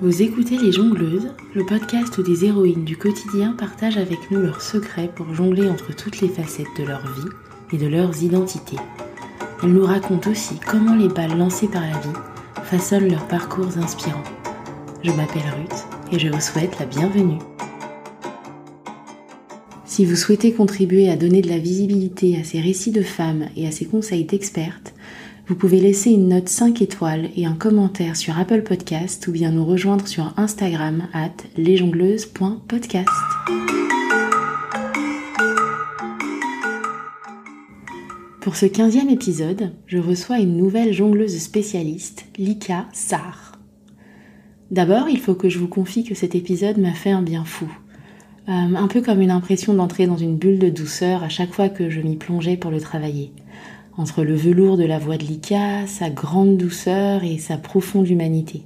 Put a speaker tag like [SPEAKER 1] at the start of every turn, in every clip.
[SPEAKER 1] Vous écoutez Les Jongleuses, le podcast où des héroïnes du quotidien partagent avec nous leurs secrets pour jongler entre toutes les facettes de leur vie et de leurs identités. Elles nous racontent aussi comment les balles lancées par la vie façonnent leurs parcours inspirants. Je m'appelle Ruth et je vous souhaite la bienvenue. Si vous souhaitez contribuer à donner de la visibilité à ces récits de femmes et à ces conseils d'expertes, vous pouvez laisser une note 5 étoiles et un commentaire sur Apple Podcast ou bien nous rejoindre sur Instagram at lesjongleuses.podcast. Pour ce 15e épisode, je reçois une nouvelle jongleuse spécialiste, Lika Sar. D'abord, il faut que je vous confie que cet épisode m'a fait un bien fou. Euh, un peu comme une impression d'entrer dans une bulle de douceur à chaque fois que je m'y plongeais pour le travailler entre le velours de la voix de Lika, sa grande douceur et sa profonde humanité.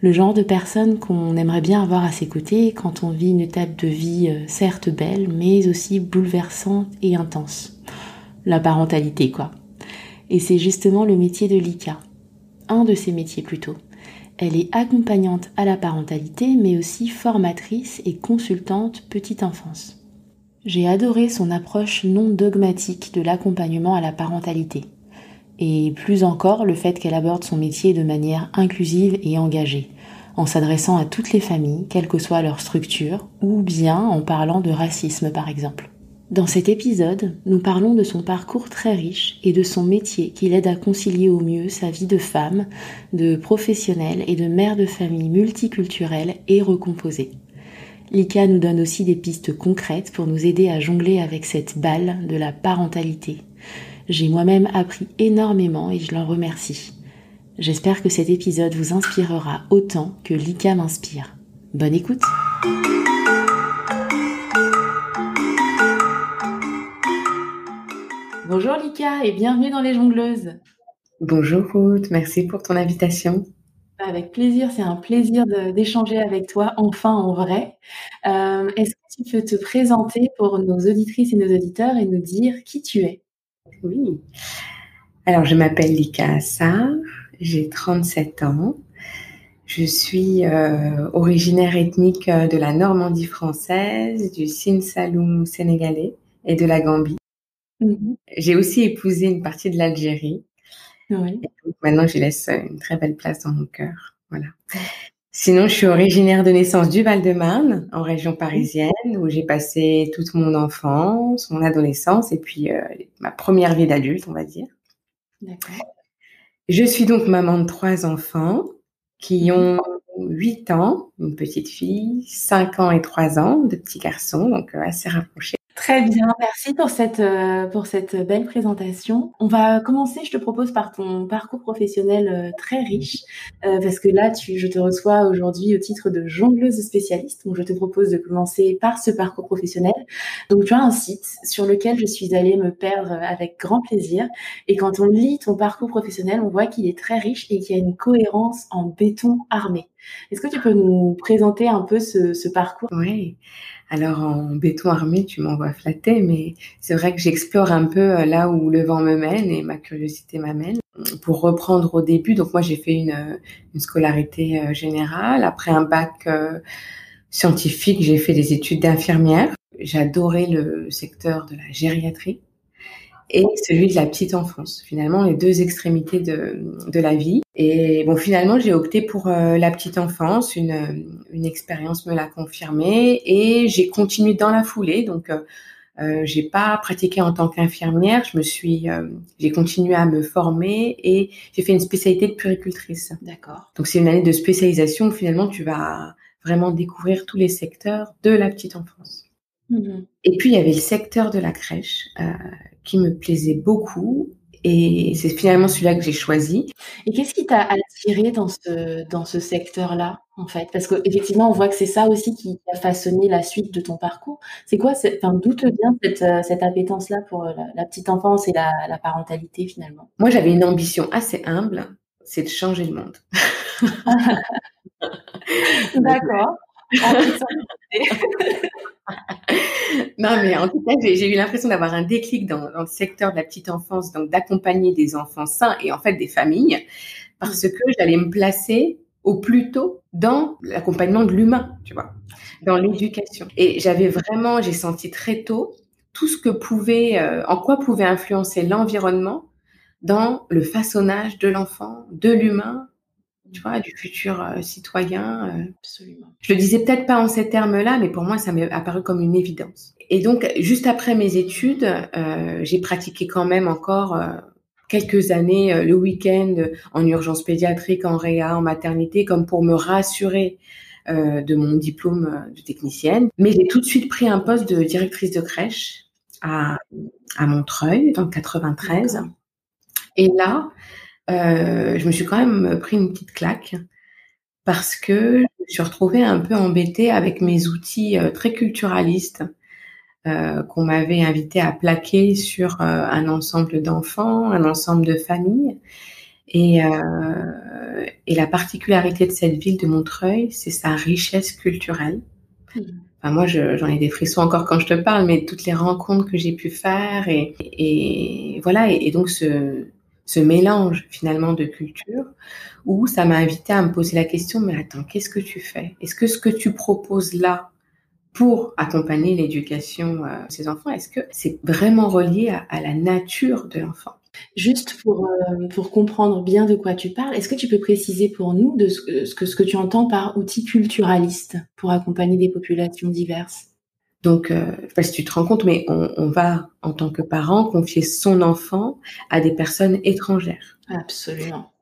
[SPEAKER 1] Le genre de personne qu'on aimerait bien avoir à ses côtés quand on vit une étape de vie euh, certes belle, mais aussi bouleversante et intense. La parentalité, quoi. Et c'est justement le métier de Lika. Un de ses métiers plutôt. Elle est accompagnante à la parentalité, mais aussi formatrice et consultante petite enfance. J'ai adoré son approche non dogmatique de l'accompagnement à la parentalité. Et plus encore le fait qu'elle aborde son métier de manière inclusive et engagée, en s'adressant à toutes les familles, quelle que soit leur structure, ou bien en parlant de racisme par exemple. Dans cet épisode, nous parlons de son parcours très riche et de son métier qui l'aide à concilier au mieux sa vie de femme, de professionnelle et de mère de famille multiculturelle et recomposée. Lika nous donne aussi des pistes concrètes pour nous aider à jongler avec cette balle de la parentalité. J'ai moi-même appris énormément et je l'en remercie. J'espère que cet épisode vous inspirera autant que Lika m'inspire. Bonne écoute Bonjour Lika et bienvenue dans les jongleuses.
[SPEAKER 2] Bonjour Ruth, merci pour ton invitation.
[SPEAKER 1] Avec plaisir, c'est un plaisir d'échanger avec toi enfin en vrai. Euh, est-ce que tu peux te présenter pour nos auditrices et nos auditeurs et nous dire qui tu es?
[SPEAKER 2] Oui. Alors, je m'appelle Lika Assar, j'ai 37 ans. Je suis euh, originaire ethnique euh, de la Normandie française, du Sine Saloum sénégalais et de la Gambie. Mmh j'ai aussi épousé une partie de l'Algérie. Oui. maintenant, je laisse une très belle place dans mon cœur. Voilà. Sinon, je suis originaire de naissance du Val-de-Marne, en région parisienne, où j'ai passé toute mon enfance, mon adolescence et puis euh, ma première vie d'adulte, on va dire. D'accord. Je suis donc maman de trois enfants qui ont 8 ans, une petite fille, 5 ans et 3 ans, de petits garçons, donc euh, assez rapprochés.
[SPEAKER 1] Très bien, merci pour cette euh, pour cette belle présentation. On va commencer, je te propose par ton parcours professionnel euh, très riche, euh, parce que là, tu, je te reçois aujourd'hui au titre de jongleuse spécialiste. Donc, je te propose de commencer par ce parcours professionnel. Donc, tu as un site sur lequel je suis allée me perdre avec grand plaisir. Et quand on lit ton parcours professionnel, on voit qu'il est très riche et qu'il y a une cohérence en béton armé. Est-ce que tu peux nous présenter un peu ce, ce parcours?
[SPEAKER 2] Oui. Alors en béton armé, tu m'envoies flatter, mais c'est vrai que j'explore un peu euh, là où le vent me mène et ma curiosité m'amène. Pour reprendre au début, donc moi j'ai fait une, euh, une, scolarité euh, générale. Après un bac scientifique, j'ai fait des études d'infirmière. J'adorais le secteur de la gériatrie et celui de la petite enfance. Finalement, les deux extrémités de, de la vie. Et bon, finalement, j'ai opté pour euh, la petite enfance. Une, une expérience me l'a confirmé et j'ai continué dans la foulée. Donc, euh, euh, j'ai pas pratiqué en tant qu'infirmière. Je me suis, euh, j'ai continué à me former et j'ai fait une spécialité de puricultrice.
[SPEAKER 1] D'accord.
[SPEAKER 2] Donc, c'est une année de spécialisation où finalement tu vas vraiment découvrir tous les secteurs de la petite enfance. Mmh et puis, il y avait le secteur de la crèche euh, qui me plaisait beaucoup. Et c'est finalement celui-là que j'ai choisi.
[SPEAKER 1] Et qu'est-ce qui t'a attiré dans ce, dans ce secteur-là, en fait? Parce qu'effectivement, on voit que c'est ça aussi qui a façonné la suite de ton parcours. C'est quoi, enfin, d'où te vient cette, euh, cette appétence-là pour euh, la, petite enfance et la, la parentalité, finalement?
[SPEAKER 2] Moi, j'avais une ambition assez humble, c'est de changer le monde.
[SPEAKER 1] D'accord.
[SPEAKER 2] non, mais en tout cas, j'ai eu l'impression d'avoir un déclic dans, le secteur de la petite enfance, donc d'accompagner des enfants sains et en fait des familles, parce que j'allais me placer au plus tôt dans l'accompagnement de l'humain, tu vois, dans l'éducation. Et j'avais vraiment, j'ai senti très tôt tout ce que pouvait, euh, en quoi pouvait influencer l'environnement dans le façonnage de l'enfant, de l'humain, tu vois, du futur euh, citoyen. Euh.
[SPEAKER 1] Absolument.
[SPEAKER 2] Je le disais peut-être pas en ces termes-là, mais pour moi, ça m'est apparu comme une évidence. Et donc, juste après mes études, j'ai pratiqué quand même encore quelques années le week-end en urgence pédiatrique, en réa, en maternité, comme pour me rassurer de mon diplôme de technicienne. Mais j'ai tout de suite pris un poste de directrice de crèche à, à Montreuil, dans le 93. Et là, euh, je me suis quand même pris une petite claque parce que je me suis retrouvée un peu embêtée avec mes outils euh, très culturalistes euh, qu'on m'avait invité à plaquer sur euh, un ensemble d'enfants, un ensemble de familles. Et, euh, et, la particularité de cette ville de Montreuil, c'est sa richesse culturelle. Mmh moi, j'en ai des frissons encore quand je te parle, mais toutes les rencontres que j'ai pu faire et, et voilà, et, donc ce, ce mélange finalement de culture où ça m'a invité à me poser la question, mais attends, qu'est-ce que tu fais? Est-ce que ce que tu proposes là pour accompagner l'éducation euh, de ces enfants, est-ce que c'est vraiment relié à, la nature de l'enfant?
[SPEAKER 1] Juste pour, euh, pour comprendre bien de quoi tu parles, est-ce que tu peux préciser pour nous de ce, que, ce que tu entends par outil culturaliste pour accompagner des populations diverses?
[SPEAKER 2] Donc, euh, je sais pas si tu te rends compte, mais on, on, va, en tant que parent, confier son enfant à des personnes étrangères.
[SPEAKER 1] Absolument.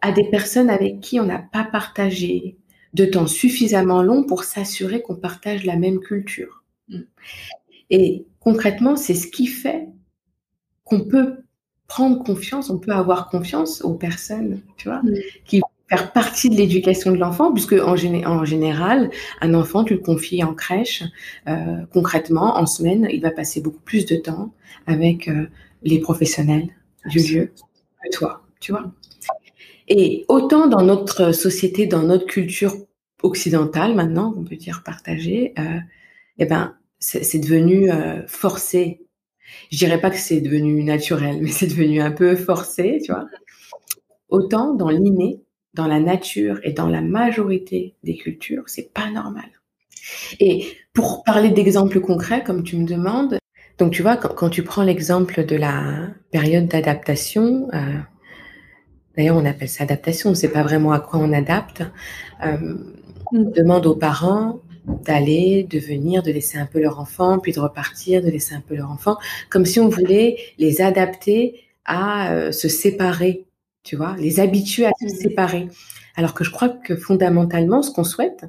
[SPEAKER 2] À des personnes avec qui on n'a pas partagé de temps suffisamment long pour s'assurer qu'on partage la même culture. Mm. Et concrètement, c'est ce qui fait qu'on peut prendre confiance, on peut avoir confiance aux personnes, tu vois, mm. qui faire partie de l'éducation de l'enfant, puisque en, en, général, un enfant, tu le confies en crèche, euh, concrètement, en semaine, il va passer beaucoup plus de temps avec euh, les professionnels du lieu que toi, tu vois. Et autant dans notre société, dans notre culture occidentale maintenant, on peut dire partagée, euh, eh ben, c'est devenu euh, forcé je dirais pas que c'est devenu naturel, mais c'est devenu un peu forcé, tu vois. Autant dans l'inné, dans la nature et dans la majorité des cultures, c'est pas normal. Et pour parler d'exemples concrets, comme tu me demandes, donc tu vois, quand, tu prends l'exemple de la période d'adaptation, euh, d'ailleurs on appelle ça adaptation, on ne sait pas vraiment à quoi on adapte, euh, on demande aux parents d'aller, de venir, de laisser un peu leur enfant, puis de repartir, de laisser un peu leur enfant, comme si on voulait les adapter à euh, se séparer, tu vois, les habituer à se mmh. séparer. Alors que je crois que fondamentalement, ce qu'on souhaite,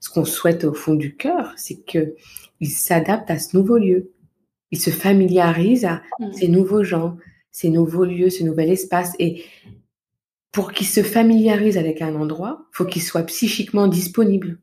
[SPEAKER 2] ce qu'on souhaite au fond du cœur, c'est que ils s'adaptent à ce nouveau lieu. Ils se familiarisent à mmh. ces nouveaux gens, ces nouveaux lieux, ce nouvel espace. Et pour qu'ils se familiarisent avec un endroit, faut qu'ils soient psychiquement disponibles.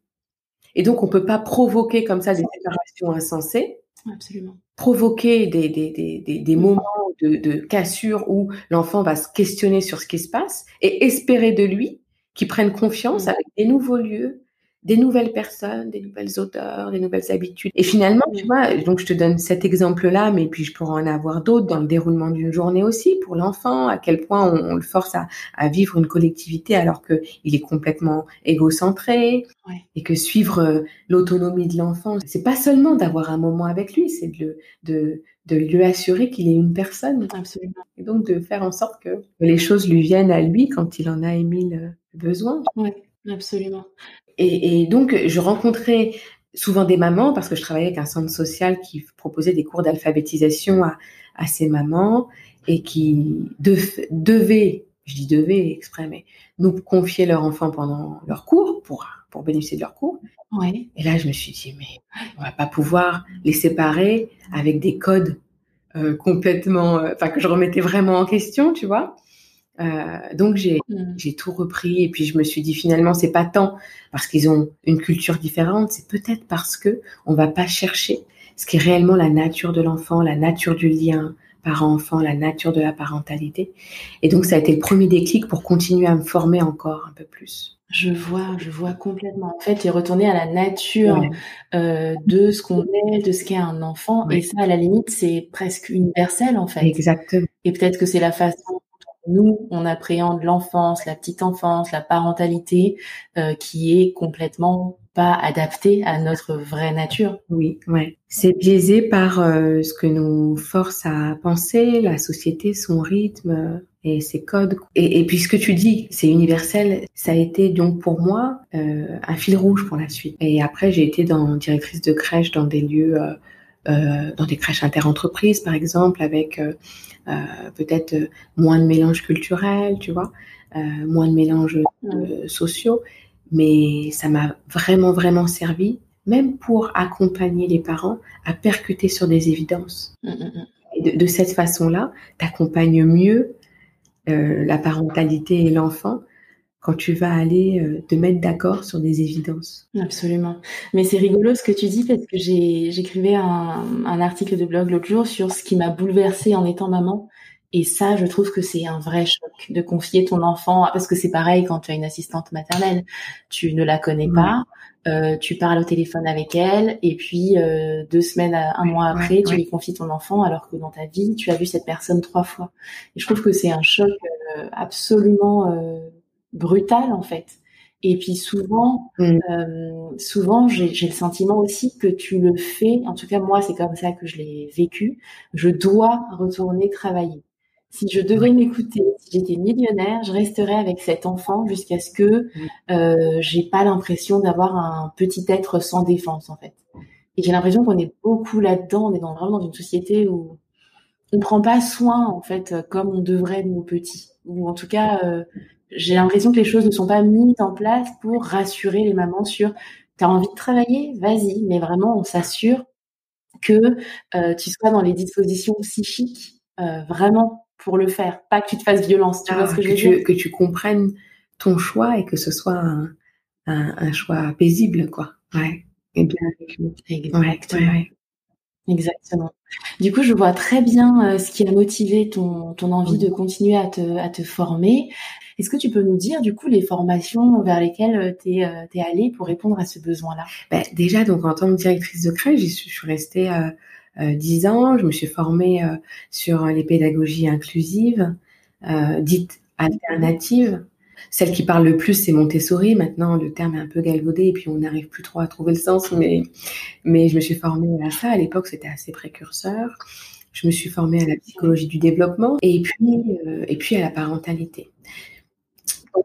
[SPEAKER 2] Et donc, on peut pas provoquer comme ça des séparations insensées.
[SPEAKER 1] Absolument.
[SPEAKER 2] Provoquer des, des, des, des, moments de, de cassure où l'enfant va se questionner sur ce qui se passe et espérer de lui qu'il prenne confiance mmh. avec des nouveaux lieux, des nouvelles personnes, des nouvelles odeurs, des nouvelles habitudes. Et finalement, tu vois, donc je te donne cet exemple-là, mais puis je pourrais en avoir d'autres dans le déroulement d'une journée aussi pour l'enfant, à quel point on, le force à, à, vivre une collectivité alors que il est complètement égocentré et que suivre euh, l'autonomie de l'enfant, c'est pas seulement d'avoir un moment avec lui, c'est de, de, de lui assurer qu'il est une personne.
[SPEAKER 1] Absolument.
[SPEAKER 2] Et donc de faire en sorte que les choses lui viennent à lui quand il en a émis le besoin.
[SPEAKER 1] Oui, absolument
[SPEAKER 2] et, donc, je rencontrais souvent des mamans parce que je travaillais avec un centre social qui proposait des cours d'alphabétisation à, à, ces mamans et qui devait, je dis devait exprès, mais nous confier leur enfant pendant leur cours pour, pour bénéficier de leur cours.
[SPEAKER 1] Ouais.
[SPEAKER 2] Et là, je me suis dit, mais on va pas pouvoir les séparer avec des codes euh, complètement, euh, enfin que je remettais vraiment en question, tu vois. Euh, donc j'ai mmh. j'ai tout repris et puis je me suis dit finalement c'est pas tant parce qu'ils ont une culture différente, c'est peut-être parce que on va pas chercher ce qui est réellement la nature de l'enfant, la nature du lien parent-enfant, la nature de la parentalité. Et donc ça a été le premier déclic pour continuer à me former encore un peu plus.
[SPEAKER 1] Je vois, je vois complètement. En fait, et retourner à la nature euh, de ce qu'on est, de ce qu'est un enfant. Et ça, à la limite, c'est presque universel, en fait.
[SPEAKER 2] Exactement.
[SPEAKER 1] Et peut-être que c'est la façon nous, on appréhende l'enfance, la petite enfance, la parentalité, euh, qui est complètement pas adaptée à notre vraie nature.
[SPEAKER 2] Oui, ouais. C'est biaisé par euh, ce que nous force à penser, la société, son rythme et ses codes. Et, puis ce que tu dis, c'est universel. Ça a été donc pour moi euh, un fil rouge pour la suite. Et après, j'ai été dans directrice de crèche dans des lieux, euh, dans des crèches interentreprises, par exemple, avec euh, euh, peut-être moins de mélange culturel, tu vois, moins de mélange sociaux. Mais ça m'a vraiment, vraiment servi, même pour accompagner les parents à percuter sur des évidences. Mmh, mmh. Et de, de cette façon-là, tu accompagnes mieux la parentalité et l'enfant quand tu vas aller euh, te mettre d'accord sur des évidences.
[SPEAKER 1] Absolument. Mais c'est rigolo ce que tu dis parce que j'écrivais un, un, article de blog l'autre jour sur ce qui m'a bouleversée en étant maman. Et ça, je trouve que c'est un vrai choc de confier ton enfant, parce que c'est pareil quand tu as une assistante maternelle, tu ne la connais pas, euh, tu parles au téléphone avec elle, et puis euh, deux semaines, un mois après, tu lui confies ton enfant, alors que dans ta vie, tu as vu cette personne trois fois. Et je trouve que c'est un choc euh, absolument euh, brutal en fait. Et puis souvent, mm. euh, souvent, j'ai le sentiment aussi que tu le fais. En tout cas, moi, c'est comme ça que je l'ai vécu. Je dois retourner travailler. Si je devais m'écouter, si j'étais millionnaire, je resterais avec cet enfant jusqu'à ce que euh, j'ai pas l'impression d'avoir un petit être sans défense en fait. Et j'ai l'impression qu'on est beaucoup là-dedans. On est dans, vraiment dans une société où on prend pas soin en fait comme on devrait de nos petits. Ou en tout cas, euh, j'ai l'impression que les choses ne sont pas mises en place pour rassurer les mamans sur t'as envie de travailler, vas-y. Mais vraiment, on s'assure que euh, tu sois dans les dispositions psychiques euh, vraiment pour le faire, pas que tu te fasses violence. Tu vois ah, ce que, je veux
[SPEAKER 2] dire? Que tu comprennes ton choix et que ce soit un, un, un choix paisible, quoi. Ouais. Et bien
[SPEAKER 1] Exactement. Ouais, Exactement. Du coup, je vois très bien euh, ce qui a motivé ton, ton envie de continuer à te, à te former. Est-ce que tu peux nous dire, du coup, les formations vers lesquelles tu es, euh, allée pour répondre à ce besoin-là?
[SPEAKER 2] Ben, Déjà, donc en tant que directrice de crèche, je suis restée euh, euh, dix ans. Je me suis formée euh, sur les pédagogies inclusives, euh, dites alternatives. Celle qui parle le plus, c'est Montessori. Maintenant, le terme est un peu galvaudé et puis on n'arrive plus trop à trouver le sens, mais, mais je me suis formée à ça. À l'époque, c'était assez précurseur. Je me suis formée à la psychologie du développement et puis, et puis à la parentalité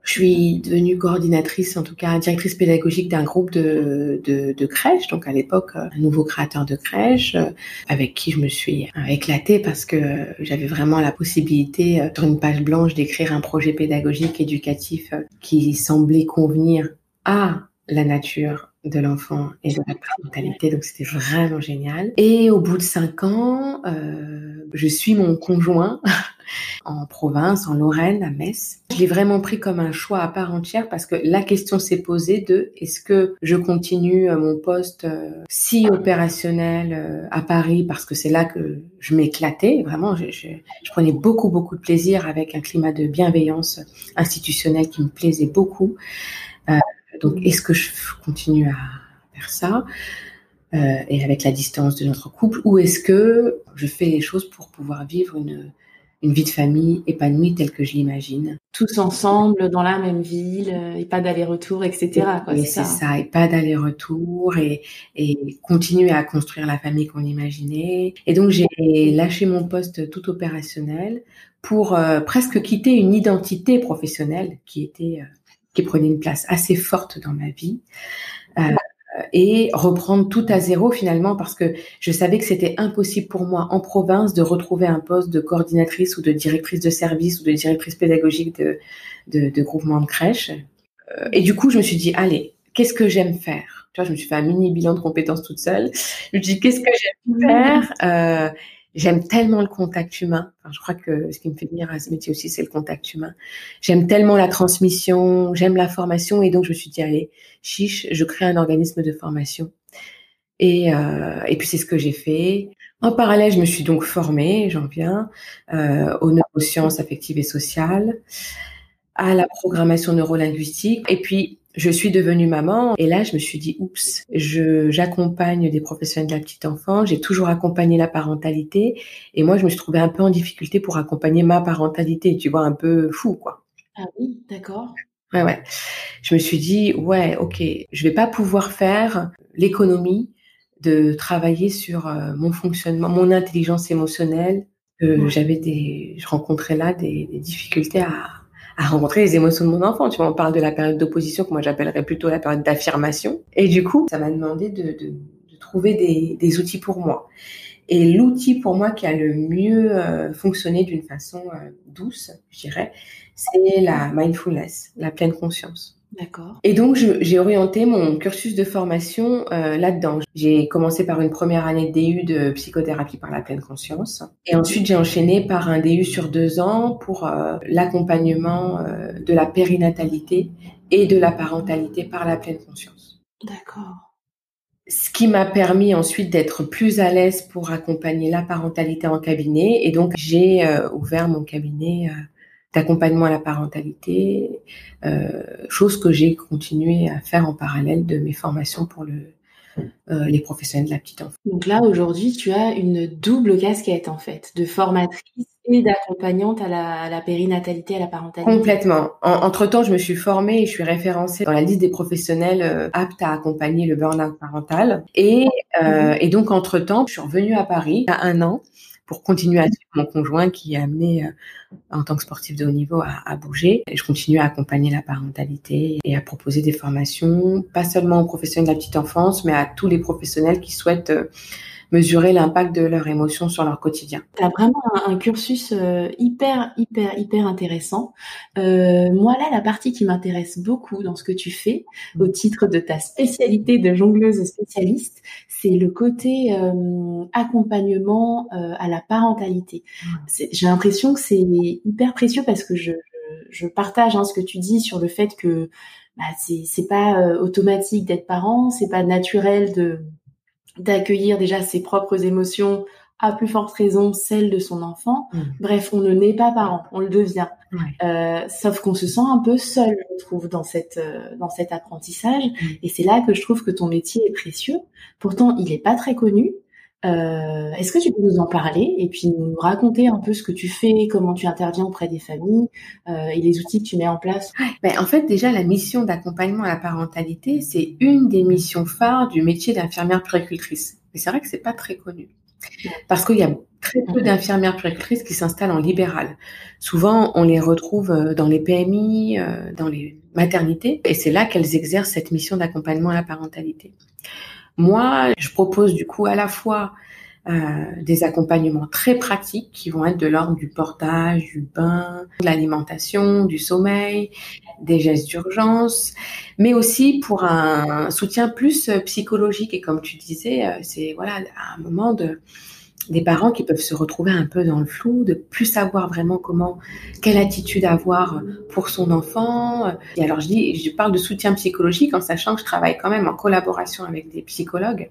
[SPEAKER 2] je suis devenue coordinatrice, en tout cas directrice pédagogique d'un groupe de, de, de crèches. Donc à l'époque, un nouveau créateur de crèche euh, avec qui je me suis éclatée parce que j'avais vraiment la possibilité, euh, sur une page blanche, d'écrire un projet pédagogique éducatif euh, qui semblait convenir à la nature de l'enfant et de la parentalité. Donc c'était vraiment génial. Et au bout de cinq ans, euh, je suis mon conjoint en province, en Lorraine, à Metz. Vraiment pris comme un choix à part entière parce que la question s'est posée de est-ce que je continue euh, mon poste euh, si opérationnel euh, à Paris parce que c'est là que je m'éclatais. Vraiment, je, prenais beaucoup, beaucoup de plaisir avec un climat de bienveillance institutionnelle qui me plaisait beaucoup. Donc, est-ce que je continue à faire ça et avec la distance de notre couple, ou est-ce que je fais les choses pour pouvoir vivre une, une vie de famille épanouie telle que je l'imagine.
[SPEAKER 1] Tous ensemble dans la même ville et pas d'aller-retour, etc.
[SPEAKER 2] Oui, c'est ça. et pas d'aller-retour et, et continuer à construire la famille qu'on imaginait. Et donc j'ai lâché mon poste tout opérationnel pour euh, presque quitter une identité professionnelle qui était euh, qui prenait une place assez forte dans ma vie. Euh, et reprendre tout à zéro finalement parce que je savais que c'était impossible pour moi en province de retrouver un poste de coordinatrice ou de directrice de service ou de directrice pédagogique de, de, de groupement de crèche. Euh, et du coup, je me suis dit, allez, qu'est-ce que j'aime faire? Tu vois, je me suis fait un mini bilan de compétences toute seule. Je me suis dit, qu'est-ce que j'aime faire? Euh, J'aime tellement le contact humain. Je crois que ce qui me fait venir à ce métier aussi, c'est le contact humain. J'aime tellement la transmission, j'aime la formation, et donc je me suis dit allez, chiche, je crée un organisme de formation. Et, euh, et puis c'est ce que j'ai fait. En parallèle, je me suis donc formée, j'en viens, euh, aux neurosciences affectives et sociales, à la programmation neurolinguistique. Et puis je suis devenue maman et là je me suis dit oups, je j'accompagne des professionnels de la petite enfance, j'ai toujours accompagné la parentalité et moi je me suis trouvée un peu en difficulté pour accompagner ma parentalité, tu vois un peu fou quoi.
[SPEAKER 1] Ah oui, d'accord.
[SPEAKER 2] Ouais ouais. Je me suis dit ouais, OK, je vais pas pouvoir faire l'économie de travailler sur euh, mon fonctionnement, mon intelligence émotionnelle. Euh, J'avais des, je rencontrais là des, des difficultés à à rencontrer les émotions de mon enfant. Tu vois, on parle de la période d'opposition que moi j'appellerais plutôt la période d'affirmation. Et du coup, ça m'a demandé de, de, de trouver des, des, outils pour moi. Et l'outil pour moi qui a le mieux euh, fonctionné d'une façon euh, douce, je dirais, c'est la mindfulness, la pleine conscience.
[SPEAKER 1] D'accord.
[SPEAKER 2] Et donc, j'ai orienté mon cursus de formation euh, là-dedans. J'ai commencé par une première année de DU de psychothérapie par la pleine conscience. Et ensuite, j'ai enchaîné par un DU sur deux ans pour euh, l'accompagnement euh, de la périnatalité et de la parentalité par la pleine conscience.
[SPEAKER 1] D'accord.
[SPEAKER 2] Ce qui m'a permis ensuite d'être plus à l'aise pour accompagner la parentalité en cabinet. Et donc, j'ai ouvert mon cabinet d'accompagnement à la parentalité, euh, chose que j'ai continué à faire en parallèle de mes formations pour le, euh, les professionnels de la petite enfance.
[SPEAKER 1] Donc là, aujourd'hui, tu as une double casquette en fait, de formatrice et d'accompagnante à la, à la, périnatalité, à la parentalité.
[SPEAKER 2] Complètement. entre-temps, je me suis formée et je suis référencée dans la liste des professionnels euh, aptes à accompagner le burn-out parental. Et, euh, et donc, entre-temps, je suis revenue à Paris il y a un an pour continuer à suivre mon conjoint qui est amené euh, en tant que sportif de haut niveau à, bouger. Je continue à accompagner la parentalité et à proposer des formations, pas seulement aux professionnels de la petite enfance, mais à tous les professionnels qui souhaitent euh, mesurer l'impact de leurs émotions sur leur quotidien.
[SPEAKER 1] Tu as vraiment un, un cursus euh, hyper, hyper, hyper intéressant. Euh, moi, là, la partie qui m'intéresse beaucoup dans ce que tu fais, au titre de ta spécialité de jongleuse spécialiste, c'est le côté euh, accompagnement euh, à la parentalité. J'ai l'impression que c'est hyper précieux parce que je, je, partage hein, ce que tu dis sur le fait que bah, c'est pas euh, automatique d'être parent, c'est pas naturel de d'accueillir déjà ses propres émotions, à plus forte raison celles de son enfant. Mmh. Bref, on ne naît pas parent, on le devient. Euh, sauf qu'on se sent un peu seul, je trouve, dans cette euh, dans cet apprentissage. Mmh. Et c'est là que je trouve que ton métier est précieux. Pourtant, il n'est pas très connu. Euh, Est-ce que tu peux nous en parler et puis nous raconter un peu ce que tu fais, comment tu interviens auprès des familles euh, et les outils que tu mets en place?
[SPEAKER 2] Ben, En fait, déjà, la mission d'accompagnement à la parentalité, c'est une des missions phares du métier d'infirmière puéricultrice. Mais c'est vrai que c'est pas très connu. Parce qu'il y a très peu d'infirmières puéricultrices qui s'installent en libéral. Souvent, on les retrouve euh, dans les PMI, euh, dans les maternités, et c'est là qu'elles exercent cette mission d'accompagnement à la parentalité. Moi, je propose du coup à la fois euh, des accompagnements très pratiques qui vont être de l'ordre du portage, du bain, de l'alimentation, du sommeil, des gestes d'urgence, mais aussi pour un soutien plus psychologique. Et comme tu disais, euh, c'est voilà un moment de des parents qui peuvent se retrouver un peu dans le flou, de plus savoir vraiment comment, quelle attitude avoir pour son enfant. Et alors je dis, je parle de soutien psychologique en sachant que je travaille quand même en collaboration avec des psychologues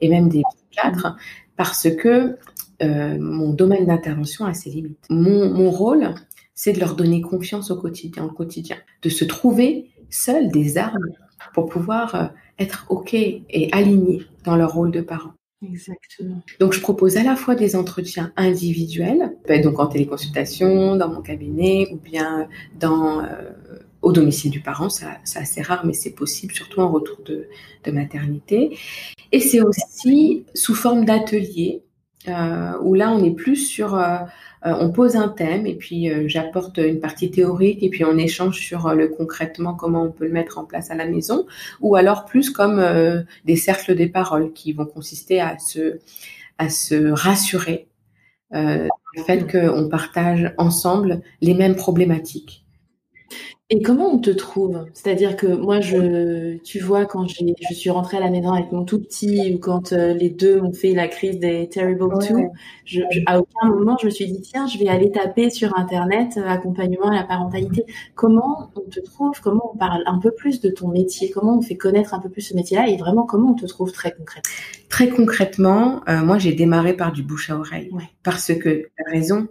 [SPEAKER 2] et même des psychiatres parce que euh, mon domaine d'intervention a ses limites. Mon, rôle, c'est de leur donner confiance au quotidien, au quotidien, de se trouver seuls des armes pour pouvoir euh, être ok et alignés dans leur rôle de parent.
[SPEAKER 1] Exactement.
[SPEAKER 2] Donc, je propose à la fois des entretiens individuels, ben, donc en téléconsultation, dans mon cabinet, ou bien dans, euh, au domicile du parent. C'est assez rare, mais c'est possible, surtout en retour de, de maternité. Et c'est aussi sous forme d'atelier, euh, où là, on est plus sur... Euh, on pose un thème et puis euh, j'apporte une partie théorique et puis on échange sur euh, le concrètement comment on peut le mettre en place à la maison ou alors plus comme des cercles des paroles qui vont consister à se à se rassurer euh, le fait mmh. qu'on partage ensemble les mêmes problématiques
[SPEAKER 1] et comment on te trouve? C'est-à-dire que moi, je, tu vois, quand je suis rentrée à la maison avec mon tout petit, ou quand euh, les deux ont fait la crise des Terrible ouais, Two, je, je, à aucun moment je me suis dit tiens, je vais aller taper sur internet euh, accompagnement à la parentalité. Comment on te trouve? Comment on parle un peu plus de ton métier? Comment on fait connaître un peu plus ce métier-là? Et vraiment, comment on te trouve très concrètement?
[SPEAKER 2] Très concrètement, euh, moi, j'ai démarré par du bouche à oreille, parce que tu as raison.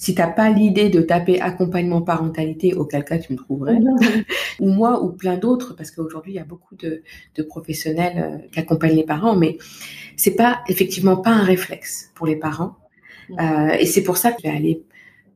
[SPEAKER 2] Si t'as pas l'idée de taper accompagnement parentalité, auquel cas tu me trouverais. ou moi ou plein d'autres, parce qu'aujourd'hui il y a beaucoup de, de professionnels euh, qui accompagnent les parents, mais c'est pas effectivement pas un réflexe pour les parents. Euh, et c'est pour ça que je vais aller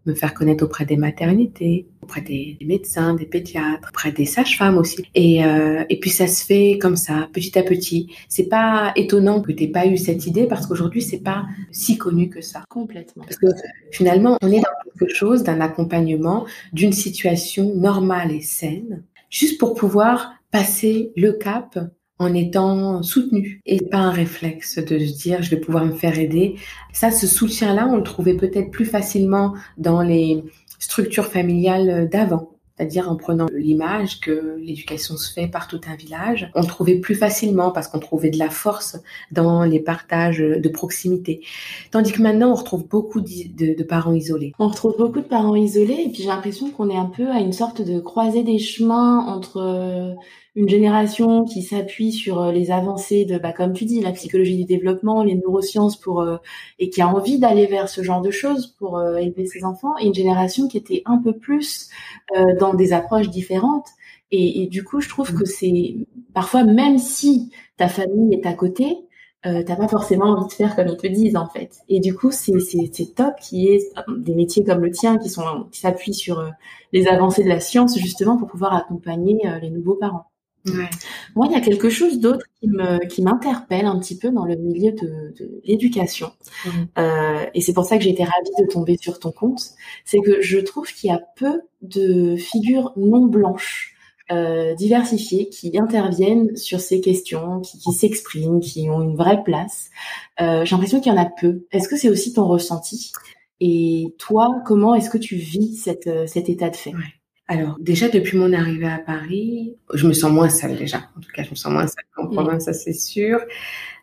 [SPEAKER 2] me faire connaître auprès des maternités, auprès des, médecins, des pédiatres, auprès des sages-femmes aussi. Et, euh, et puis ça se fait comme ça, petit à petit. C'est pas étonnant que t'aies pas eu cette idée parce qu'aujourd'hui c'est pas si connu que ça.
[SPEAKER 1] Complètement.
[SPEAKER 2] Parce que finalement on est dans quelque chose d'un accompagnement, d'une situation normale et saine, juste pour pouvoir passer le cap en étant soutenu et pas un réflexe de se dire je vais pouvoir me faire aider. Ça, ce soutien-là, on le trouvait peut-être plus facilement dans les structures familiales d'avant. C'est-à-dire en prenant l'image que l'éducation se fait par tout un village, on trouvait plus facilement parce qu'on trouvait de la force dans les partages de proximité. Tandis que maintenant, on retrouve beaucoup de, de parents isolés.
[SPEAKER 1] On retrouve beaucoup de parents isolés et puis j'ai l'impression qu'on est un peu à une sorte de croisée des chemins entre une génération qui s'appuie sur euh, les avancées de, bah, comme tu dis, la psychologie du développement, les neurosciences pour euh, et qui a envie d'aller vers ce genre de choses pour euh, élever ses enfants, et une génération qui était un peu plus dans des approches différentes. Et, du coup, je trouve que c'est parfois, même si ta famille est à côté, euh, t'as pas forcément envie de faire comme ils te disent en fait. Et du coup, c'est top qui est des métiers comme le tien qui sont qui s'appuient sur les avancées de la science justement pour pouvoir accompagner les nouveaux parents. Ouais. Moi, il y a quelque chose d'autre qui me qui m'interpelle un petit peu dans le milieu de, de l'éducation, mmh. euh, et c'est pour ça que j'ai été ravie de tomber sur ton compte. C'est que je trouve qu'il y a peu de figures non blanches euh, diversifiées qui interviennent sur ces questions, qui, qui s'expriment, qui ont une vraie place. Euh, j'ai l'impression qu'il y en a peu. Est-ce que c'est aussi ton ressenti? Et toi, comment est-ce que tu vis cette, euh, cet état de fait?
[SPEAKER 2] Ouais. Alors, déjà, depuis mon arrivée à Paris, je me sens moins seule déjà. En tout cas, je me sens moins seule qu'en mmh. province, ça c'est sûr.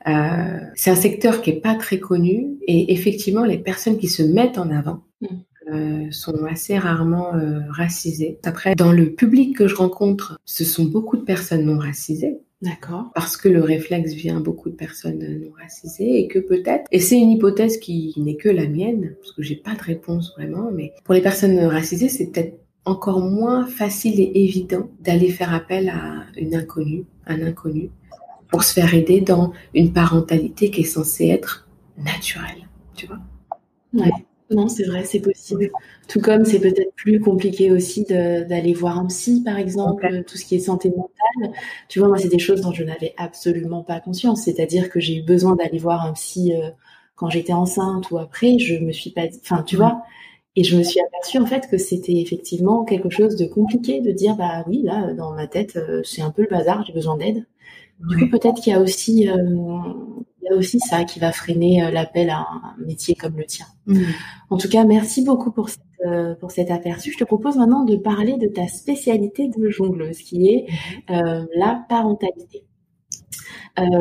[SPEAKER 2] Euh, c'est un secteur qui est pas très connu et effectivement, les personnes qui se mettent en avant mmh. euh, sont assez rarement euh, racisées. Après, dans le public que je rencontre, ce sont beaucoup de personnes non racisées.
[SPEAKER 1] D'accord.
[SPEAKER 2] Parce que le réflexe vient beaucoup de personnes non racisées et que peut-être, et c'est une hypothèse qui n'est que la mienne, parce que j'ai pas de réponse vraiment, mais pour les personnes racisées, c'est peut-être encore moins facile et évident d'aller faire appel à une inconnue, un inconnu, pour se faire aider dans une parentalité qui est censée être naturelle, tu vois.
[SPEAKER 1] Ouais. Non, c'est vrai, c'est possible. Tout comme c'est peut-être plus compliqué aussi d'aller voir un psy, par exemple, tout ce qui est santé mentale. Tu vois, moi, c'est des choses dont je n'avais absolument pas conscience. C'est-à-dire que j'ai eu besoin d'aller voir un psy euh, quand j'étais enceinte ou après. Je me suis pas, enfin, tu vois, et je me suis aperçue en fait que c'était effectivement quelque chose de compliqué de dire bah oui là dans ma tête euh, c'est un peu le bazar, j'ai besoin d'aide. Du coup peut-être qu'il y a aussi euh, il y a aussi ça qui va freiner euh, l'appel à un métier comme le tien. Mmh. En tout cas merci beaucoup pour cette, pour cet aperçu. Je te propose maintenant de parler de ta spécialité de jongleuse qui est mmh. la parentalité.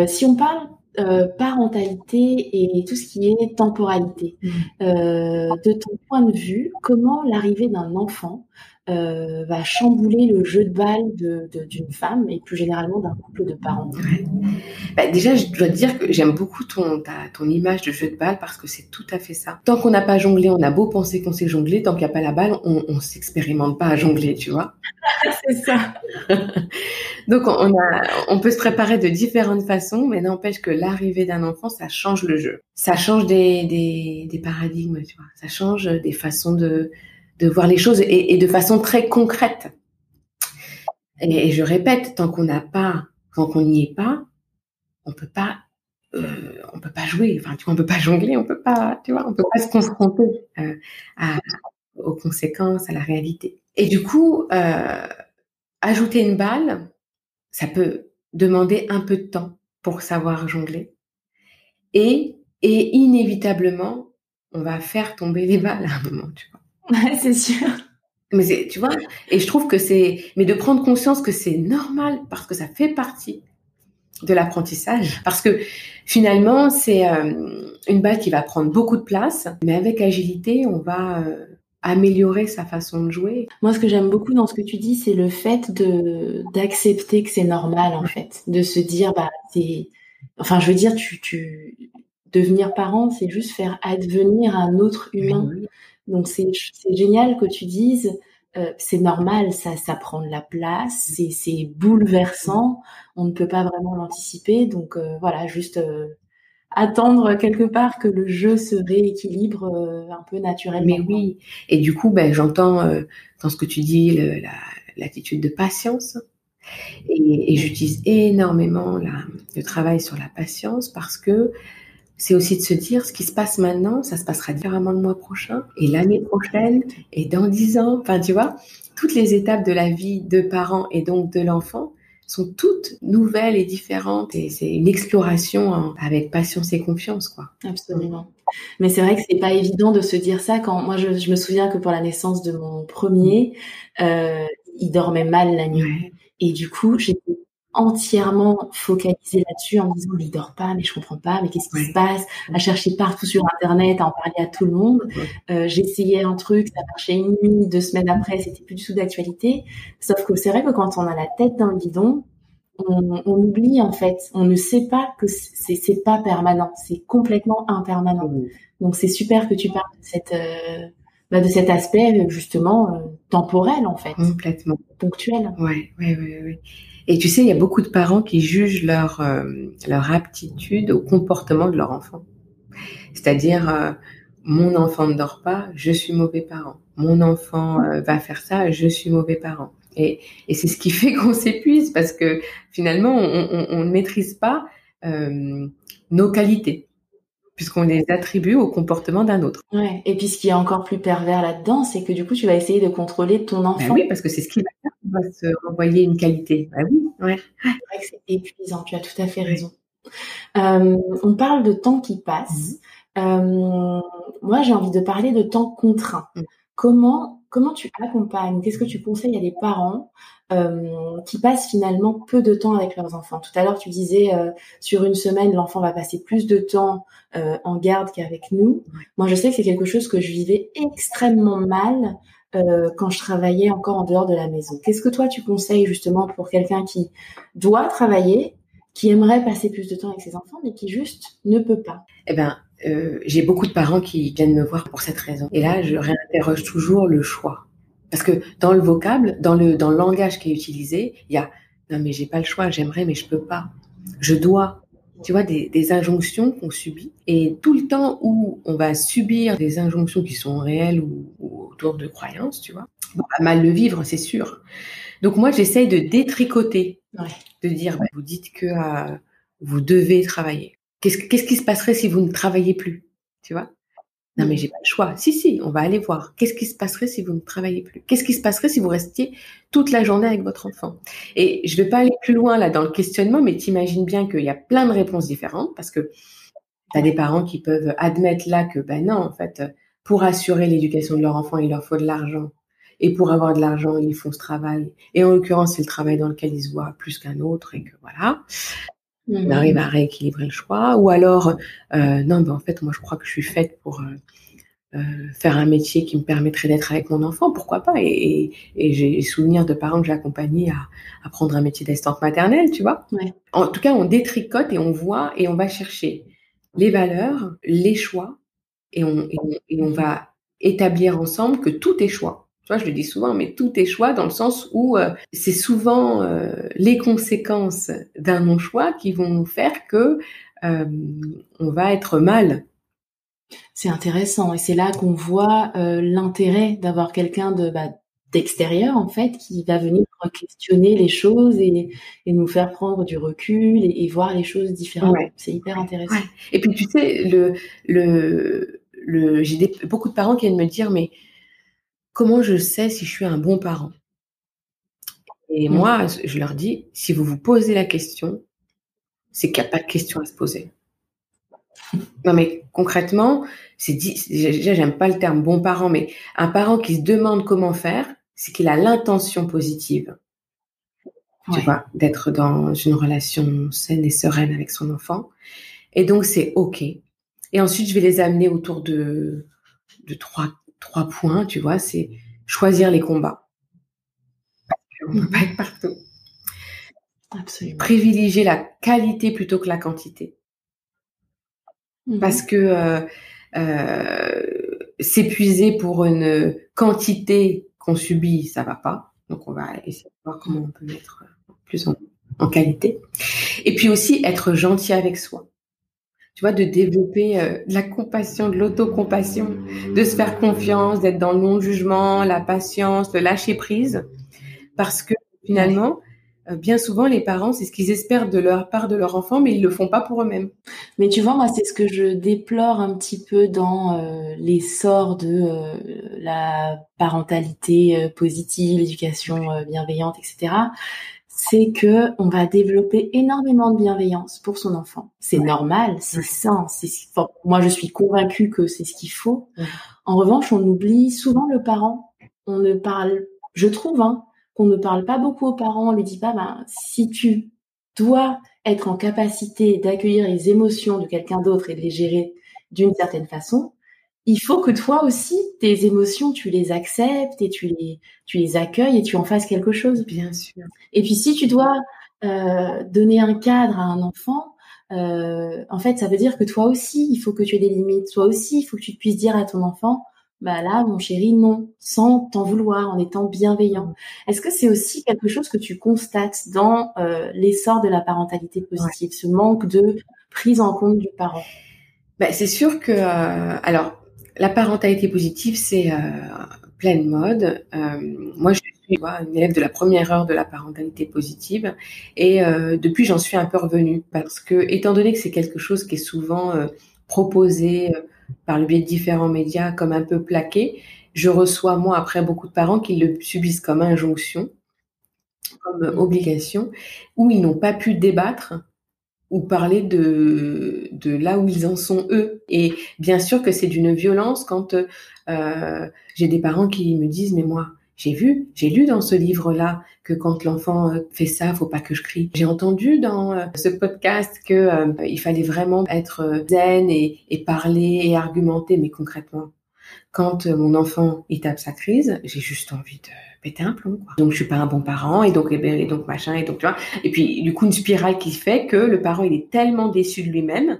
[SPEAKER 1] si on parle euh, parentalité et tout ce qui est temporalité. Mmh. Euh, de ton point de vue, comment l'arrivée d'un enfant euh, va chambouler le jeu de balle d'une de, femme et plus généralement d'un couple de parents
[SPEAKER 2] bah, Déjà, je dois te dire que j'aime beaucoup ton, ta, ton image de jeu de balle parce que c'est tout à fait ça. Tant qu'on n'a pas jonglé, on a beau penser qu'on sait jongler, tant qu'il n'y a pas la balle, on, on s'expérimente pas à jongler, tu vois.
[SPEAKER 1] c'est ça.
[SPEAKER 2] Donc, on, a, on peut se préparer de différentes façons, mais n'empêche que l'arrivée d'un enfant, ça change le jeu. Ça change des, des, des paradigmes, tu vois. Ça change des façons de de voir les choses et, de façon très concrète. Et, je répète, tant qu'on n'a pas, tant qu'on n'y est pas, on peut pas, euh, on peut pas jouer. Enfin, tu vois, on peut pas jongler, on peut pas, tu vois, on peut pas se confronter euh, aux conséquences, à la réalité. Et du coup, euh, ajouter une balle, ça peut demander un peu de temps pour savoir jongler. Et, et inévitablement, on va faire tomber les balles à un moment, tu vois.
[SPEAKER 1] Ouais, c'est sûr.
[SPEAKER 2] Mais tu vois, et je trouve que c'est, mais de prendre conscience que c'est normal parce que ça fait partie de l'apprentissage. Parce que finalement, c'est euh, une balle qui va prendre beaucoup de place, mais avec agilité, on va euh, améliorer sa façon de jouer.
[SPEAKER 1] Moi, ce que j'aime beaucoup dans ce que tu dis, c'est le fait de d'accepter que c'est normal, en fait, de se dire, bah, c'est, enfin, je veux dire, tu, tu, devenir parent, c'est juste faire advenir un autre humain. Donc c'est génial que tu dises euh, c'est normal, ça, ça prend de la place, c'est, c'est bouleversant, on ne peut pas vraiment l'anticiper, donc euh, voilà, juste euh, attendre quelque part que le jeu se rééquilibre un peu naturellement.
[SPEAKER 2] Mais oui, et du coup, ben, j'entends dans ce que tu dis la, l'attitude de patience, et, et j'utilise énormément la, le travail sur la patience parce que c'est aussi de se dire ce qui se passe maintenant, ça se passera différemment le mois prochain et l'année prochaine et dans dix ans. Enfin, tu vois, toutes les étapes de la vie de parents et donc de l'enfant sont toutes nouvelles et différentes et c'est une exploration avec patience et confiance, quoi.
[SPEAKER 1] Absolument. Mais c'est vrai que c'est pas évident de se dire ça quand moi je, me souviens que pour la naissance de mon premier, euh, il dormait mal la nuit. Et du coup, j'étais entièrement focalisée là-dessus en me disant mais il dort pas mais je comprends pas mais qu'est-ce qui se passe? À chercher partout sur internet à en parler à tout le monde. Euh, j'essayais un truc ça marchait une nuit deux semaines après c'était plus du tout d'actualité. Sauf que c'est vrai que quand on a la tête dans le guidon on, on oublie en fait. On ne sait pas que c'est pas permanent. C'est complètement impermanent. Donc c'est super que tu parles de cette euh, bah, de cet aspect justement euh, temporel en fait.
[SPEAKER 2] Complètement.
[SPEAKER 1] Ponctuel.
[SPEAKER 2] Ouais ouais ouais ouais et tu sais, il y a beaucoup de parents qui jugent leur, euh, leur aptitude au comportement de leur enfant. C'est-à-dire, euh, mon enfant ne dort pas, je suis mauvais parent. Mon enfant euh, va faire ça, je suis mauvais parent. Et, et c'est ce qui fait qu'on s'épuise parce que finalement, on, ne maîtrise pas nos qualités puisqu'on les attribue au comportement d'un autre.
[SPEAKER 1] Ouais. Et puis ce qui est encore plus pervers là-dedans, c'est que du coup, tu vas essayer de contrôler ton ben enfant.
[SPEAKER 2] oui, parce que c'est ce qui va va se renvoyer une qualité. Ben oui, ouais.
[SPEAKER 1] C'est vrai que c'est épuisant, tu as tout à fait raison. Euh, on parle de temps qui passe. Mhm. Euh, moi, j'ai envie de parler de temps contraint. Mhm. Comment comment tu accompagnes Qu'est-ce que tu conseilles à des parents euh, qui passent finalement peu de temps avec leurs enfants? Tout à l'heure, tu disais sur une semaine, l'enfant va passer plus de temps en garde qu'avec nous. Moi, je sais que c'est quelque chose que je vivais extrêmement mal euh, quand je travaillais encore en dehors de la maison. Qu'est-ce que toi tu conseilles justement pour quelqu'un qui doit travailler, qui aimerait passer plus de temps avec ses enfants, mais qui juste ne peut pas?
[SPEAKER 2] Eh ben, euh, j'ai beaucoup de parents qui viennent me voir pour cette raison. Et là, je réinterroge toujours le choix. Parce que dans le vocable, dans le, dans le langage qui est utilisé, il y a non mais j'ai pas le choix, j'aimerais mais je peux pas. Je dois. Tu vois, des, des injonctions qu'on subit. Et tout le temps où on va subir des injonctions qui sont réelles ou, autour de croyances, tu vois, on va mal le vivre, c'est sûr. Donc moi, j'essaye de détricoter, de dire, bah, vous dites que euh, vous devez travailler. Qu'est-ce, qu'est-ce qui se passerait si vous ne travaillez plus? Tu vois? Non, mais j'ai pas le choix. Si, si, on va aller voir. Qu'est-ce qui se passerait si vous ne travaillez plus? Qu'est-ce qui se passerait si vous restiez toute la journée avec votre enfant? Et je vais pas aller plus loin là dans le questionnement, mais t'imagines bien qu'il y a plein de réponses différentes parce que tu as des parents qui peuvent admettre là que, ben non, en fait, pour assurer l'éducation de leur enfant, il leur faut de l'argent. Et pour avoir de l'argent, ils font ce travail. Et en l'occurrence, c'est le travail dans lequel ils se voient plus qu'un autre et que voilà. On mmh. arrive à rééquilibrer le choix. Ou alors, euh, non, ben en fait, moi, je crois que je suis faite pour euh, euh, faire un métier qui me permettrait d'être avec mon enfant. Pourquoi pas Et, et, j'ai souvenir de parents que j'ai accompagnés à, à, prendre un métier d'assistante maternelle, tu vois.
[SPEAKER 1] Ouais.
[SPEAKER 2] En tout cas, on détricote et on voit et on va chercher les valeurs, les choix, et on, et on, et on va établir ensemble que tout est choix je le dis souvent, mais tout est choix dans le sens où euh, c'est souvent euh, les conséquences d'un non-choix qui vont nous faire que euh, on va être mal.
[SPEAKER 1] C'est intéressant et c'est là qu'on voit l'intérêt d'avoir quelqu'un de bah, d'extérieur en fait qui va venir questionner les choses et, et, nous faire prendre du recul et, voir les choses différemment. C'est hyper intéressant.
[SPEAKER 2] Et puis tu sais, le, le, le j'ai beaucoup de parents qui viennent me dire mais comment je sais si je suis un bon parent? Et mmh. moi, je leur dis, si vous vous posez la question, c'est qu'il n'y a pas de question à se poser. Non, mais concrètement, c'est déjà, j'aime pas le terme bon parent, mais un parent qui se demande comment faire, c'est qu'il a l'intention positive. Tu vois, d'être dans une relation saine et sereine avec son enfant. Et donc, c'est OK. Et ensuite, je vais les amener autour de, de trois, trois points, tu vois, c'est choisir les combats. On ne peut pas être partout.
[SPEAKER 1] Absolument.
[SPEAKER 2] Privilégier la qualité plutôt que la quantité. Mhm. Parce que euh, euh, s'épuiser pour une quantité qu'on subit, ça va pas. Donc on va essayer de voir comment on peut mettre plus en, en qualité. Et puis aussi être gentil avec soi. Tu vois, de développer euh, de la compassion, de l'autocompassion, de se faire confiance, d'être dans le non-jugement, la patience, le lâcher prise. Parce que finalement, euh, bien souvent, les parents, c'est ce qu'ils espèrent de leur part de leur enfant, mais ils le font pas pour eux-mêmes.
[SPEAKER 1] Mais tu vois, moi, c'est ce que je déplore un petit peu dans euh, l'essor de la parentalité positive, l'éducation bienveillante, etc. C'est que on va développer énormément de bienveillance pour son enfant. C'est normal, c'est sain. C'est moi, je suis convaincue que c'est ce qu'il faut. En revanche, on oublie souvent le parent. On ne parle, je trouve, hein, qu'on ne parle pas beaucoup aux parents, on lui dit pas, ben, si tu dois être en capacité d'accueillir les émotions de quelqu'un d'autre et de les gérer d'une certaine façon, il faut que toi aussi, tes émotions, tu les acceptes et tu les, tu les accueilles et tu en fasses quelque chose.
[SPEAKER 2] Bien sûr.
[SPEAKER 1] Et puis si tu dois euh, donner un cadre à un enfant, euh, en fait, ça veut dire que toi aussi, il faut que tu aies des limites. Toi aussi, il faut que tu puisses dire à ton enfant, bah là, mon chéri, non, sans t'en vouloir, en étant bienveillant. Est-ce que c'est aussi quelque chose que tu constates dans euh, l'essor de la parentalité positive, ce manque de prise en compte du parent?
[SPEAKER 2] Bah, C'est sûr que, euh, alors, la parentalité positive, c'est euh, pleine mode. Euh, moi, je suis une élève de la première heure de la parentalité positive, et depuis, j'en suis un peu revenue parce que, étant donné que c'est quelque chose qui est souvent proposé par le biais de différents médias comme un peu plaqué. Je reçois, moi, après beaucoup de parents qui le subissent comme injonction, comme obligation, où ils n'ont pas pu débattre ou parler de, de là où ils en sont eux. Et bien sûr que c'est d'une violence quand euh, j'ai des parents qui me disent, mais moi, j'ai vu, j'ai lu dans ce livre-là que quand l'enfant euh, fait ça, faut pas que je crie. J'ai entendu dans euh, ce podcast que euh, il fallait vraiment être zen et, et, parler et argumenter, mais concrètement, quand mon enfant il tape sa crise, j'ai juste envie de péter un plomb. Quoi. Donc je suis pas un bon parent et donc eh ben, et donc machin et donc tu vois. Et puis du coup une spirale qui fait que le parent il est tellement déçu de lui-même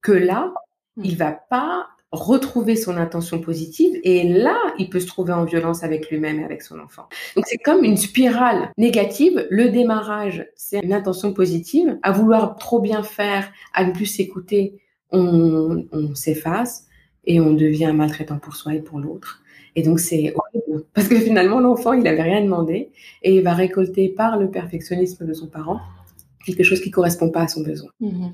[SPEAKER 2] que là mmh. il va pas retrouver son intention positive et là, il peut se trouver en violence avec lui-même et avec son enfant. Donc c'est comme une spirale négative. Le démarrage, c'est une intention positive. À vouloir trop bien faire, à ne plus s'écouter, on, on s'efface et on devient maltraitant pour soi et pour l'autre. Et donc c'est horrible parce que finalement l'enfant, il n'avait rien demandé et il va récolter par le perfectionnisme de son parent quelque chose qui correspond pas à son besoin.
[SPEAKER 1] Mmh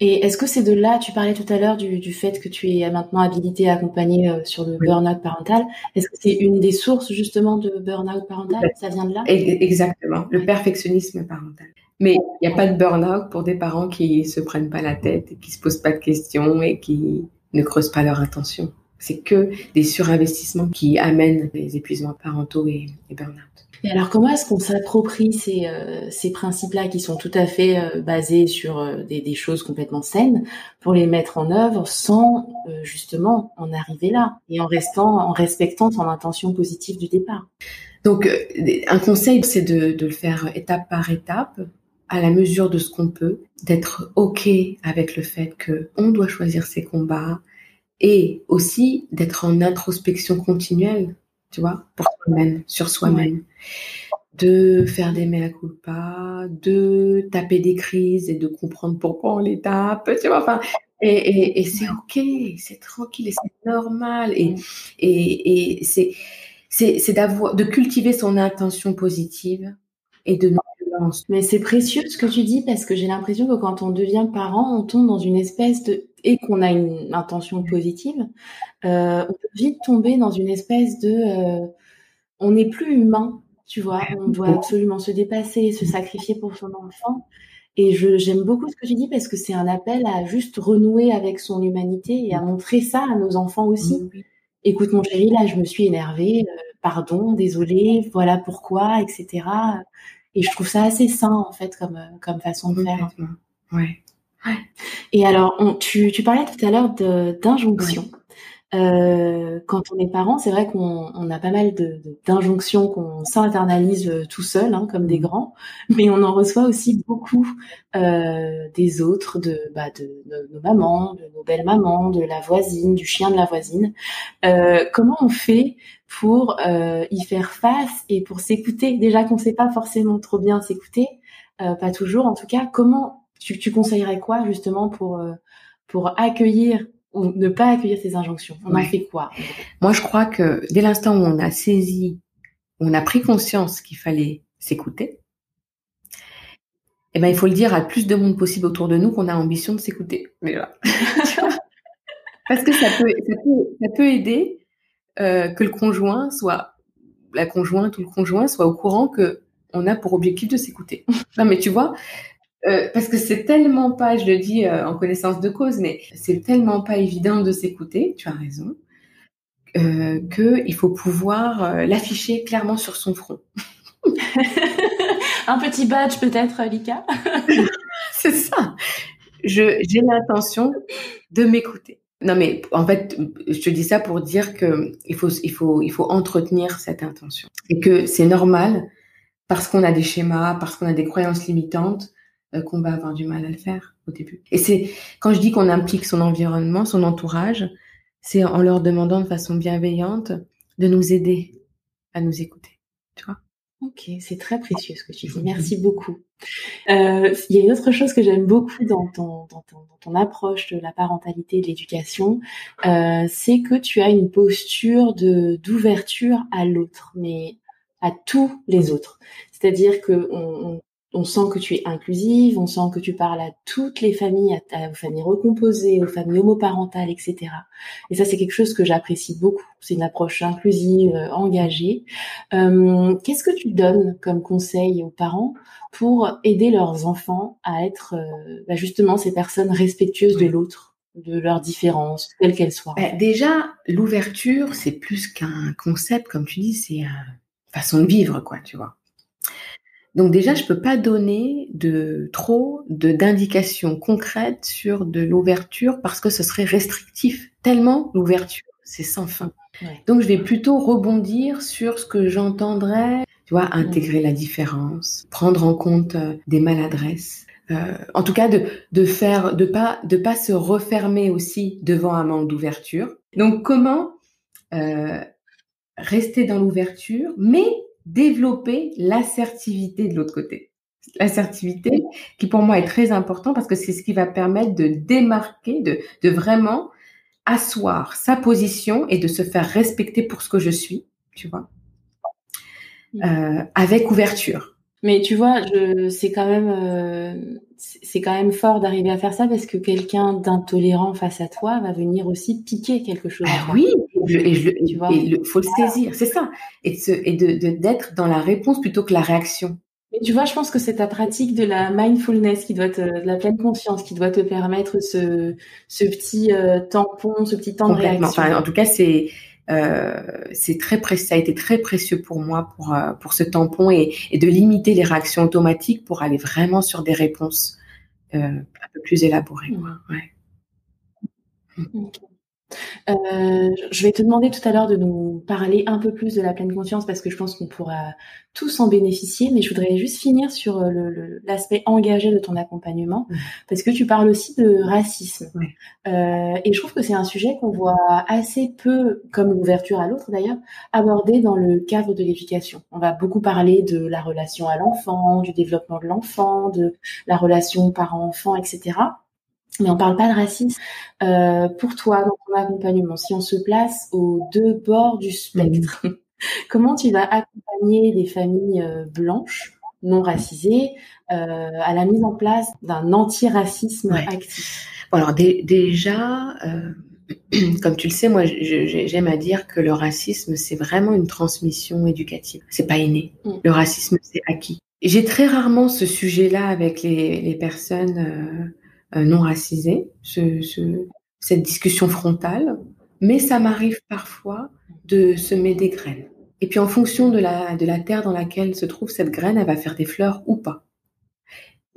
[SPEAKER 1] et est-ce que c'est de là, tu parlais tout à l'heure du, du, fait que tu es maintenant habilité à accompagner euh, sur le burn-out parental. Est-ce que c'est une des sources justement de burn-out parental? Ça vient de là?
[SPEAKER 2] Exactement, le perfectionnisme parental. Mais il n'y a pas de burn-out pour des parents qui se prennent pas la tête, et qui se posent pas de questions et qui ne creusent pas leur intention. C'est que des surinvestissements qui amènent les épuisements parentaux et, et burn-out.
[SPEAKER 1] Et alors, comment est-ce qu'on s'approprie ces, euh, ces principes-là qui sont tout à fait euh, basés sur euh, des, des, choses complètement saines pour les mettre en œuvre sans justement en arriver là et en restant, en respectant son intention positive du départ?
[SPEAKER 2] Donc, un conseil, c'est de, de le faire étape par étape, à la mesure de ce qu'on peut, d'être ok avec le fait que on doit choisir ses combats et aussi d'être en introspection continuelle tu vois, pour soi-même, sur soi-même. De faire des mea culpa, de taper des crises et de comprendre pourquoi on les tape, tu vois, enfin, et, et, et c'est ok, c'est tranquille et c'est normal et, et, et c'est, c'est, d'avoir, de cultiver son intention positive et de
[SPEAKER 1] mais c'est précieux ce que tu dis parce que j'ai l'impression que quand on devient parent, on tombe dans une espèce de et qu'on a une intention positive, euh, on peut vite tomber dans une espèce de euh, on n'est plus humain, tu vois, on doit absolument se dépasser, se sacrifier pour son enfant. Et j'aime beaucoup ce que tu dis parce que c'est un appel à juste renouer avec son humanité et à montrer ça à nos enfants aussi. Écoute mon chéri, là je me suis énervée, euh, pardon, désolée, voilà pourquoi, etc. Et je trouve ça assez sain, en fait, comme, comme façon de faire.
[SPEAKER 2] Ouais.
[SPEAKER 1] Et alors, on, tu, tu parlais tout à l'heure d'injonction. euh, quand on est parent, c'est vrai qu'on a pas mal d'injonctions qu'on s'internalise euh, tout seul, hein, comme des mmh. grands, mais on en reçoit aussi beaucoup euh, des autres, de, bah, de, nos mamans, de nos belles mamans, de la voisine, du chien de la voisine. comment on fait pour y faire face et pour s'écouter? Déjà qu'on ne sait pas forcément trop bien s'écouter, pas toujours en tout cas. Comment tu, tu conseillerais quoi justement pour pour accueillir ou ne pas accueillir ces injonctions? On en fait quoi?
[SPEAKER 2] Moi, je crois que dès l'instant où on a saisi, où on a pris conscience qu'il fallait s'écouter, eh ben, il faut le dire à plus de monde possible autour de nous qu'on a ambition de s'écouter. Parce que ça peut, ça peut, aider euh, que le conjoint soit, la conjointe ou le conjoint soit au courant que on a pour objectif de s'écouter. non, mais tu vois, euh, parce que c'est tellement pas, je le dis euh, en connaissance de cause, mais c'est tellement pas évident de s'écouter, tu as raison, euh, qu'il faut pouvoir euh, l'afficher clairement sur son front.
[SPEAKER 1] Un petit badge peut-être, Lika?
[SPEAKER 2] C'est ça. J'ai l'intention de m'écouter. Non mais en fait, je te dis ça pour dire que il faut, il faut, il faut entretenir cette intention et que c'est normal parce qu'on a des schémas, parce qu'on a des croyances limitantes, qu'on va avoir du mal à le faire au début. Et c'est quand je dis qu'on implique son environnement, son entourage, c'est en leur demandant de façon bienveillante de nous aider à nous écouter. Tu vois
[SPEAKER 1] Ok, c'est très précieux ce que tu dis. Merci beaucoup. Euh, il y a une autre chose que j'aime beaucoup dans ton, dans, ton, dans ton, approche de la parentalité et de l'éducation, euh, c'est que tu as une posture de d'ouverture à l'autre, mais à tous les autres. C'est-à-dire que on, on sent que tu es inclusive, on sent que tu parles à toutes les familles, à, aux familles recomposées, aux familles homoparentales, etc. Et ça, c'est quelque chose que j'apprécie beaucoup. C'est une approche inclusive, euh, engagée. Euh, qu'est-ce que tu donnes comme conseil aux parents pour aider leurs enfants à être euh, bah, justement ces personnes respectueuses de l'autre, de leurs différences, quelles qu'elles soient?
[SPEAKER 2] Bah, Déjà, l'ouverture, c'est plus qu'un concept, comme tu dis, c'est une façon de vivre, quoi, tu vois. Donc déjà, je peux pas donner de trop de d'indications concrètes sur de l'ouverture parce que ce serait restrictif. Tellement l'ouverture, c'est sans fin. Donc je vais plutôt rebondir sur ce que j'entendrais, tu vois, intégrer la différence, prendre en compte euh, des maladresses. Euh, en tout cas, de, de faire, de pas, de pas se refermer aussi devant un manque d'ouverture. Donc, comment euh, rester dans l'ouverture, mais développer l'assertivité de l'autre côté. L'assertivité qui pour moi est très important parce que c'est ce qui va permettre de démarquer, de, de vraiment asseoir sa position et de se faire respecter pour ce que je suis, tu vois, euh, avec ouverture.
[SPEAKER 1] Mais tu vois, je, c'est quand même, euh, c'est quand même fort d'arriver à faire ça parce que quelqu'un d'intolérant face à toi va venir aussi piquer quelque chose.
[SPEAKER 2] Ah oui, et il faut le saisir, c'est ça, et de, et de, d'être dans la réponse plutôt que la réaction.
[SPEAKER 1] Mais tu vois, je pense que c'est ta pratique de la mindfulness qui doit te, de la pleine conscience qui doit te permettre ce, ce petit euh, tampon, ce petit temps de réaction.
[SPEAKER 2] Enfin, en tout cas, c'est euh, c'est très précieux, ça a été très précieux pour moi pour euh, pour ce tampon et, et, de limiter les réactions automatiques pour aller vraiment sur des réponses euh, un peu plus élaborées. Mmh.
[SPEAKER 1] Ouais. Euh, je vais te demander tout à l'heure de nous parler un peu plus de la pleine conscience parce que je pense qu'on pourra tous en bénéficier, mais je voudrais juste finir sur euh, l'aspect engagé de ton accompagnement parce que tu parles aussi de racisme. Euh, et je trouve que c'est un sujet qu'on voit assez peu, comme l'ouverture à l'autre d'ailleurs, abordé dans le cadre de l'éducation. On va beaucoup parler de la relation à l'enfant, du développement de l'enfant, de la relation parent-enfant, etc mais on parle pas de racisme. Euh, pour toi, dans ton accompagnement, si on se place aux deux bords du spectre, comment tu vas accompagner des familles euh, blanches, non racisées, euh, à la mise en place d'un antiracisme actif?
[SPEAKER 2] Bon, Alors déjà, euh, comme tu le sais, moi j'aime à dire que le racisme, c'est vraiment une transmission éducative. C'est pas inné. Mm. Le racisme, c'est acquis. J'ai très rarement ce sujet-là avec les, les personnes euh, non racisé, ce, ce, cette discussion frontale, mais ça m'arrive parfois de semer des graines. Et puis en fonction de la, de la terre dans laquelle se trouve cette graine, elle va faire des fleurs ou pas.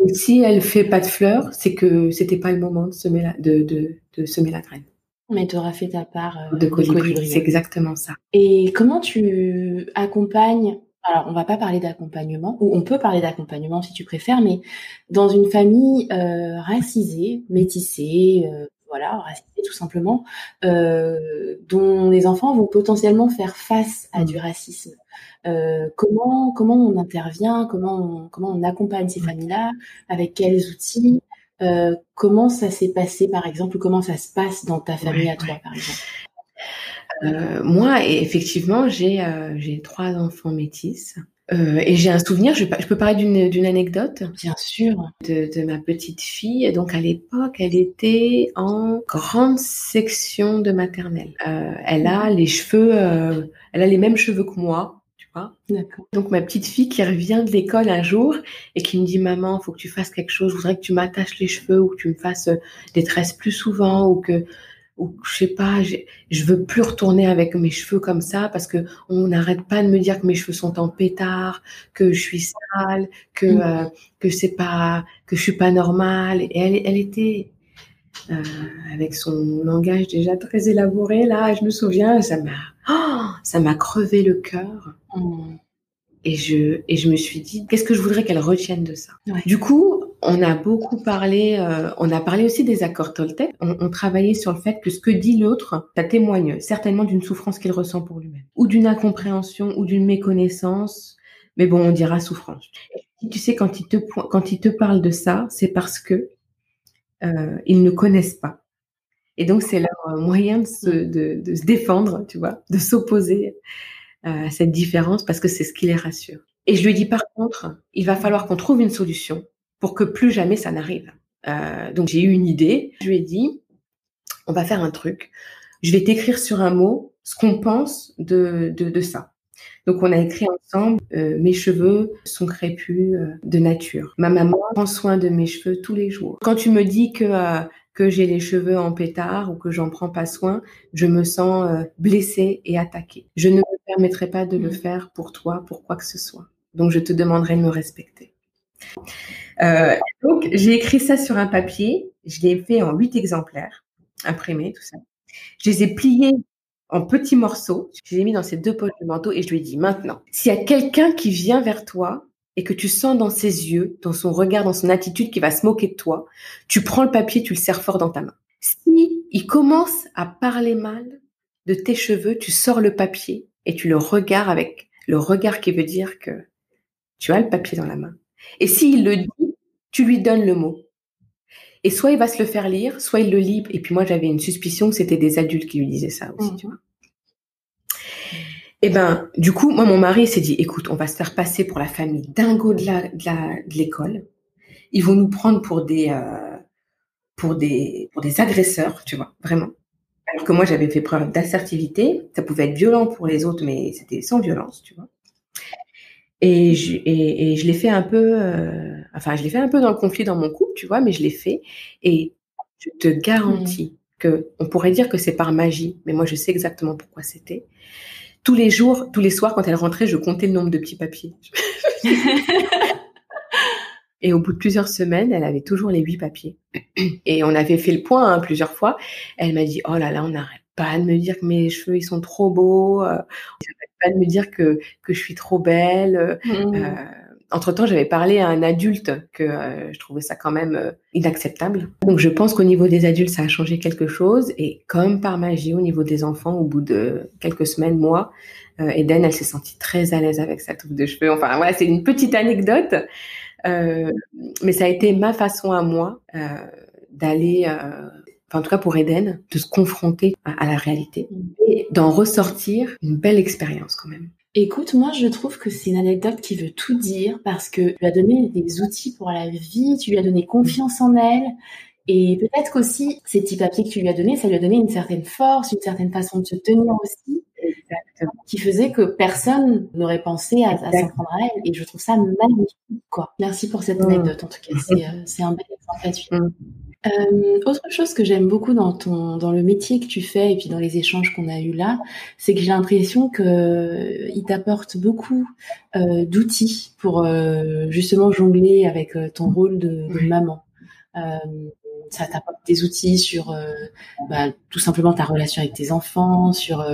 [SPEAKER 2] Et si elle fait pas de fleurs, c'est que c'était pas le moment de semer la, de, de, de semer la graine.
[SPEAKER 1] Mais tu auras fait ta part
[SPEAKER 2] euh, de colibri. C'est exactement ça.
[SPEAKER 1] Et comment tu accompagnes alors, on va pas parler d'accompagnement, ou on peut parler d'accompagnement si tu préfères, mais dans une famille euh, racisée, métissée, euh, voilà, racisée tout simplement, euh, dont les enfants vont potentiellement faire face à mmh. du racisme. Euh, comment comment on intervient, comment on, comment on accompagne ces mmh. familles-là, avec quels outils, euh, comment ça s'est passé par exemple, ou comment ça se passe dans ta famille à toi par exemple?
[SPEAKER 2] Euh, moi, effectivement, j'ai euh, j'ai trois enfants métis. Euh, et j'ai un souvenir, je, je peux parler d'une, d'une anecdote?
[SPEAKER 1] Bien sûr.
[SPEAKER 2] De, de ma petite fille. Donc à l'époque, elle était en grande section de maternelle. Euh, elle a les cheveux, euh, elle a les mêmes cheveux que moi. Tu vois? Donc ma petite fille qui revient de l'école un jour et qui me dit maman, faut que tu fasses quelque chose. Je voudrais que tu m'attaches les cheveux ou que tu me fasses des tresses plus souvent ou que ou je sais pas, je veux plus retourner avec mes cheveux comme ça parce que on n'arrête pas de me dire que mes cheveux sont en pétard, que je suis sale, que mmh. euh, que c'est pas que je suis pas normale. Et elle, elle était euh, avec son langage déjà très élaboré là. Je me souviens, ça m'a oh, ça m'a crevé le cœur. Mmh. Et je et je me suis dit qu'est-ce que je voudrais qu'elle retienne de ça? Du coup, on a beaucoup parlé, euh, on a parlé aussi des accords Toltec. On, on, travaillait sur le fait que ce que dit l'autre, ça témoigne certainement d'une souffrance qu'il ressent pour lui-même, ou d'une incompréhension, ou d'une méconnaissance. Mais bon, on dira souffrance. Tu sais, quand il te quand il te parle de ça, c'est parce que euh, ils ne connaissent pas. Et donc c'est leur moyen de se, de, de se défendre, tu vois, de s'opposer euh, à cette différence parce que c'est ce qui les rassure. Et je lui dis par contre, il va falloir qu'on trouve une solution pour que plus jamais ça n'arrive. Euh, donc j'ai eu une idée, je lui ai dit, on va faire un truc, je vais t'écrire sur un mot ce qu'on pense de, de, de, ça. Donc on a écrit ensemble, euh, mes cheveux sont crépus euh, de nature. Ma maman prend soin de mes cheveux tous les jours. Quand tu me dis que euh, que j'ai les cheveux en pétard ou que j'en prends pas soin, je me sens euh, blessée et attaquée. Je ne me permettrai pas de le faire pour toi, pour quoi que ce soit. Donc je te demanderai de me respecter. Euh, donc, j'ai écrit ça sur un papier. Je l'ai fait en huit exemplaires, imprimés, tout ça. Je les ai pliés en petits morceaux. Je les ai mis dans ces deux poches de manteau et je lui ai dit, maintenant, s'il y a quelqu'un qui vient vers toi et que tu sens dans ses yeux, dans son regard, dans son attitude qui va se moquer de toi, tu prends le papier, tu le serres fort dans ta main. Si il commence à parler mal de tes cheveux, tu sors le papier et tu le regardes avec le regard qui veut dire que tu as le papier dans la main. Et s'il le dit, tu lui donnes le mot. Et soit il va se le faire lire, soit il le lit. Et puis moi, j'avais une suspicion que c'était des adultes qui lui disaient ça aussi, mmh. tu vois. Et eh ben, du coup, moi, mon mari s'est dit, écoute, on va se faire passer pour la famille dingo de la, de l'école. Ils vont nous prendre pour des, euh, pour des, pour des agresseurs, tu vois, vraiment. Alors que moi, j'avais fait preuve d'assertivité. Ça pouvait être violent pour les autres, mais c'était sans violence, tu vois. Et je, et, et je l'ai fait un peu, euh, enfin, je l'ai fait un peu dans le conflit dans mon couple, tu vois, mais je l'ai fait. Et je te garantis mmh. que, on pourrait dire que c'est par magie, mais moi, je sais exactement pourquoi c'était. Tous les jours, tous les soirs, quand elle rentrait, je comptais le nombre de petits papiers. Et au bout de plusieurs semaines, elle avait toujours les huit papiers. Et on avait fait le point hein, plusieurs fois. Elle m'a dit, oh là là, on n'arrête pas de me dire que mes cheveux, ils sont trop beaux. Euh, pas de me dire que, que je suis trop belle. Mmh. Euh, entre-temps, j'avais parlé à un adulte que euh, je trouvais ça quand même euh, inacceptable. Donc je pense qu'au niveau des adultes, ça a changé quelque chose. Et comme par magie, au niveau des enfants, au bout de quelques semaines, mois, Eden, elle s'est sentie très à l'aise avec sa touffe de cheveux. Enfin voilà, c'est une petite anecdote. mais ça a été ma façon à moi d'aller en tout cas pour Eden, de se confronter à, la réalité et d'en ressortir une belle expérience quand même.
[SPEAKER 1] Écoute, moi je trouve que c'est une anecdote qui veut tout dire parce que tu lui as donné des outils pour la vie, tu lui as donné confiance en elle et peut-être qu'aussi ces petits papiers que tu lui as donnés, ça lui a donné une certaine force, une certaine façon de se tenir aussi, qui faisait que personne n'aurait pensé à, s'en prendre à elle. Et je trouve ça magnifique, quoi. Merci pour cette mm. anecdote, en tout cas. C'est euh, un bel exemple. Euh, autre chose que j'aime beaucoup dans ton dans le métier que tu fais et puis dans les échanges qu'on a eu là, c'est que j'ai l'impression que euh, il t'apporte beaucoup euh, d'outils pour euh, justement jongler avec ton rôle de, de maman. ça t'apporte des outils sur bah, tout simplement ta relation avec tes enfants, sur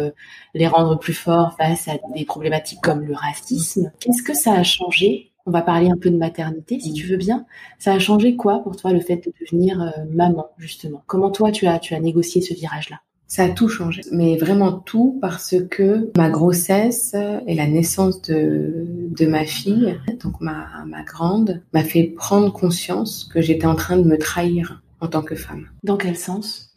[SPEAKER 1] les rendre plus forts face à des problématiques comme le racisme. Qu'est-ce que ça a changé On va parler un peu de maternité, si tu veux bien. Ça a changé quoi pour toi le fait de devenir maman justement? Comment toi tu as tu as négocié ce virage-là?
[SPEAKER 2] Ça a tout changé, mais vraiment tout parce que ma grossesse et la naissance de, de ma fille, donc ma, ma grande, m'a fait prendre conscience que j'étais en train de me trahir en tant que femme.
[SPEAKER 1] Dans quel sens?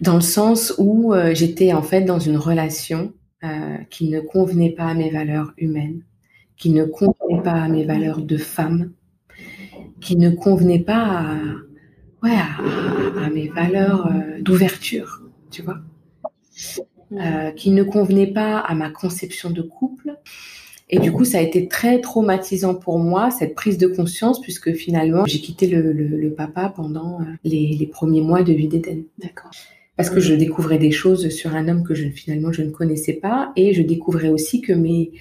[SPEAKER 2] Dans le sens où euh, j'étais en fait dans une relation euh, qui ne convenait pas à mes valeurs humaines, qui ne convenait pas à mes valeurs de femme, qui ne convenait pas à, ouais, à, mes valeurs euh, d'ouverture, tu vois. Euh, qui ne convenait pas à ma conception de couple. Et du coup, ça a été très traumatisant pour moi, cette prise de conscience, puisque finalement, j'ai quitté le, papa pendant euh, les, premiers mois de vie d'Éden.
[SPEAKER 1] D'accord.
[SPEAKER 2] Parce que je découvrais des choses sur un homme que je, finalement je ne connaissais pas, et je découvrais aussi que mes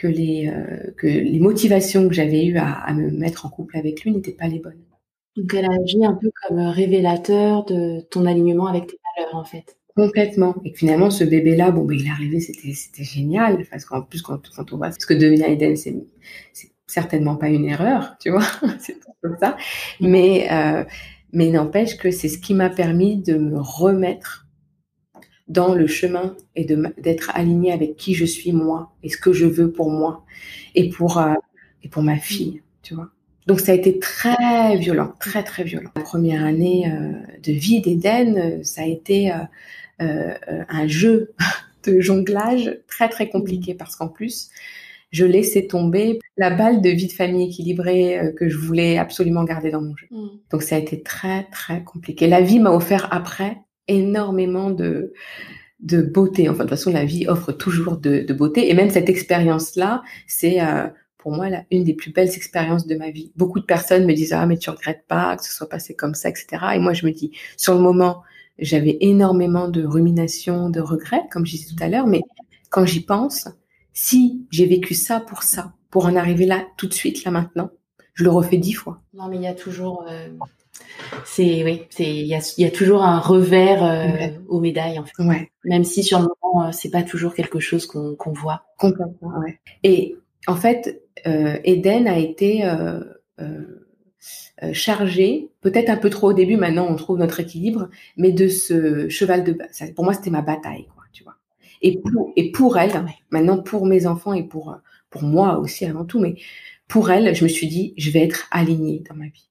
[SPEAKER 2] que les euh, que les motivations que j'avais eues à, à, me mettre en couple avec lui n'étaient pas les bonnes.
[SPEAKER 1] Donc elle a agi un peu comme révélateur de ton alignement avec tes valeurs en fait.
[SPEAKER 2] Complètement. Et finalement, ce bébé-là, bon, ben, il est arrivé, c'était, c'était génial. Parce qu'en plus, quand, quand on voit ce que devient Eden, c'est, c'est certainement pas une erreur, tu vois. c'est comme ça. Mais, euh, mais n'empêche que c'est ce qui m'a permis de me remettre dans le chemin et de, d'être aligné avec qui je suis moi et ce que je veux pour moi et pour, euh, et pour ma fille, tu vois. Donc ça a été très violent, très très violent. La première année euh, de vie d'Éden, euh, ça a été euh, un jeu de jonglage très très compliqué parce qu'en plus, je laissais tomber la balle de vie de famille équilibrée euh, que je voulais absolument garder dans mon jeu. Mm. Donc ça a été très très compliqué. La vie m'a offert après énormément de de beauté. Enfin, de toute façon, la vie offre toujours de, beauté. Et même cette expérience-là, c'est euh, pour moi là, une des plus belles expériences de ma vie. Beaucoup de personnes me disent ah mais tu regrettes pas que ce soit passé comme ça, etc. Et moi je me dis sur le moment j'avais énormément de ruminations, de regrets, comme je disais tout à l'heure, mais quand j'y pense, si j'ai vécu ça pour ça, pour en arriver là tout de suite, là maintenant, je le refais dix fois.
[SPEAKER 1] Non, mais il y a toujours, euh, c'est oui, c'est il y a, y a, toujours un revers euh, aux médailles en fait.
[SPEAKER 2] Ouais.
[SPEAKER 1] Même si sur le moment euh, c'est pas toujours quelque chose qu'on qu'on voit.
[SPEAKER 2] Complètement. Ouais. Et en fait, euh, Eden a été euh, euh, chargé, peut-être un peu trop au début, maintenant on trouve notre équilibre, mais de ce cheval de bataille. Pour moi, c'était ma bataille, quoi, tu vois. Et pour, et pour elle, maintenant pour mes enfants et pour, pour moi aussi avant tout, mais pour elle, je me suis dit, je vais être alignée dans ma vie.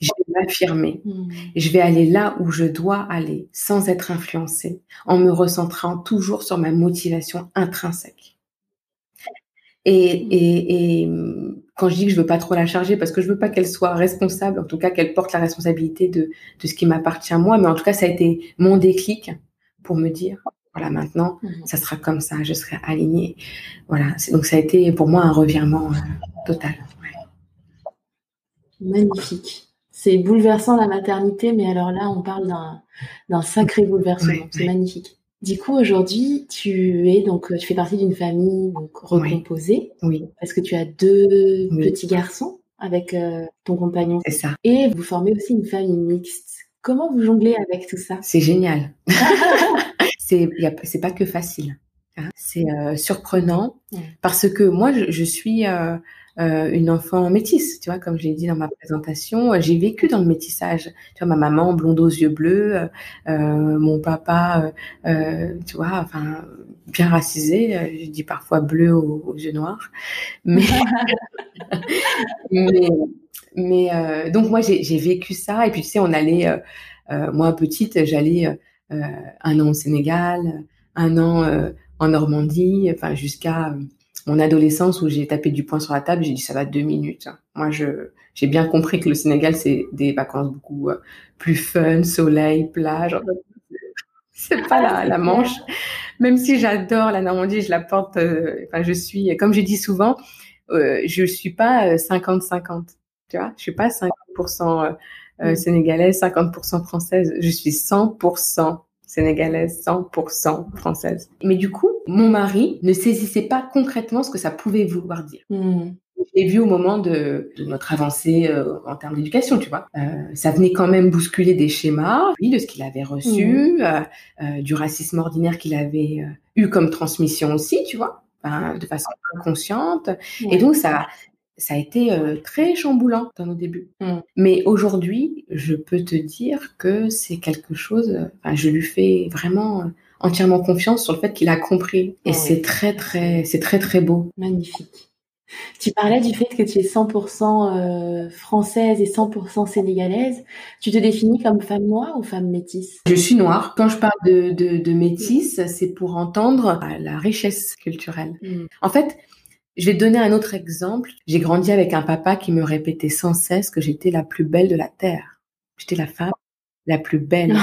[SPEAKER 2] Je vais m'affirmer. Hmm. Je vais aller là où je dois aller sans être influencée, en me recentrant toujours sur ma motivation intrinsèque. Et, et, et, quand je dis que je veux pas trop la charger, parce que je veux pas qu'elle soit responsable, en tout cas qu'elle porte la responsabilité de, de ce qui m'appartient moi, mais en tout cas ça a été mon déclic pour me dire, voilà, maintenant, mhm. ça sera comme ça, je serai alignée. Voilà, donc ça a été pour moi un revirement euh, total.
[SPEAKER 1] Magnifique. C'est bouleversant la maternité, mais alors là, on parle d'un sacré bouleversement. C'est magnifique. Du coup, aujourd'hui, tu es donc, tu fais partie d'une famille donc recomposée.
[SPEAKER 2] Oui.
[SPEAKER 1] Parce que tu as deux petits garçons avec euh, ton compagnon.
[SPEAKER 2] C'est ça.
[SPEAKER 1] Et vous formez aussi une famille mixte. Comment vous jonglez avec tout ça?
[SPEAKER 2] C'est génial. c'est, c'est pas que facile. Hein. C'est euh, surprenant parce que moi, je, je suis euh, euh, une enfant métisse, tu vois, comme je l'ai dit dans ma présentation. J'ai vécu dans le métissage. Tu vois, ma maman blonde aux yeux bleus, euh, euh mon papa, euh, tu vois, enfin bien racisé. Je dis parfois bleu aux, yeux noirs, mais mais, mais donc moi j'ai vécu ça. Et puis tu sais, on allait, moi petite, j'allais un an au Sénégal, un an en Normandie, enfin jusqu'à mon adolescence où j'ai tapé du poing sur la table, j'ai dit ça va deux minutes. Moi, je j'ai bien compris que le Sénégal c'est des vacances beaucoup euh, plus fun, soleil, plage. C'est pas la, la Manche. Même si j'adore la Normandie, je la porte. Euh, enfin, je suis, comme je dis souvent, euh, je suis pas 50-50. Euh, tu vois, je suis pas 50% mm. sénégalaise, 50% française. Je suis 100% sénégalaise, 100% française. Mais du coup, mon mari ne saisissait pas concrètement ce que ça pouvait vouloir dire.
[SPEAKER 1] Hmm.
[SPEAKER 2] j'ai vu au moment de, notre avancée euh, en termes d'éducation, tu vois. Euh, ça venait quand même bousculer des schémas, de ce qu'il avait reçu, mmh. du racisme ordinaire qu'il avait eu comme transmission aussi, tu vois, de façon inconsciente. Et donc, ça, ça a été très chamboulant dans nos débuts. Mmh. Mais aujourd'hui, je peux te dire que c'est quelque chose, enfin, je lui fais vraiment entièrement confiance sur le fait qu'il a compris. Et c'est très, très, c'est très, très beau.
[SPEAKER 1] Magnifique. Tu parlais du fait que tu es 100% euh, française et 100% sénégalaise. Tu te définis comme femme noire ou femme métisse?
[SPEAKER 2] Je suis noire. Quand je parle de, de, de métisse, c'est pour entendre la richesse culturelle. Mm. En fait, je vais te donner un autre exemple. J'ai grandi avec un papa qui me répétait sans cesse que j'étais la plus belle de la terre. J'étais la femme la plus belle.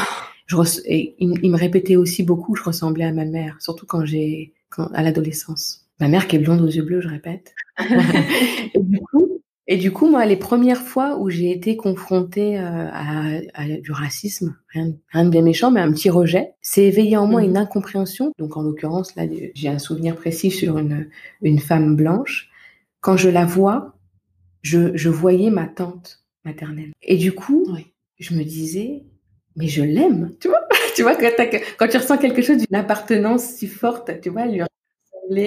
[SPEAKER 2] et il, me répétait aussi beaucoup que je ressemblais à ma mère, surtout quand j'ai, à l'adolescence. Ma mère qui est blonde aux yeux bleus, je répète. et, du coup, et du coup, moi, les premières fois où j'ai été confrontée euh, à, à, du racisme, rien, rien, de bien méchant, mais un petit rejet, c'est éveillé en moi mmh. une incompréhension. Donc, en l'occurrence, là, j'ai un souvenir précis sur une, une femme blanche. Quand je la vois, je, je voyais ma tante maternelle. Et du coup, je me disais, mais je l'aime, tu vois. tu vois, quand, quand, tu ressens quelque chose d'une appartenance si forte, tu vois, lui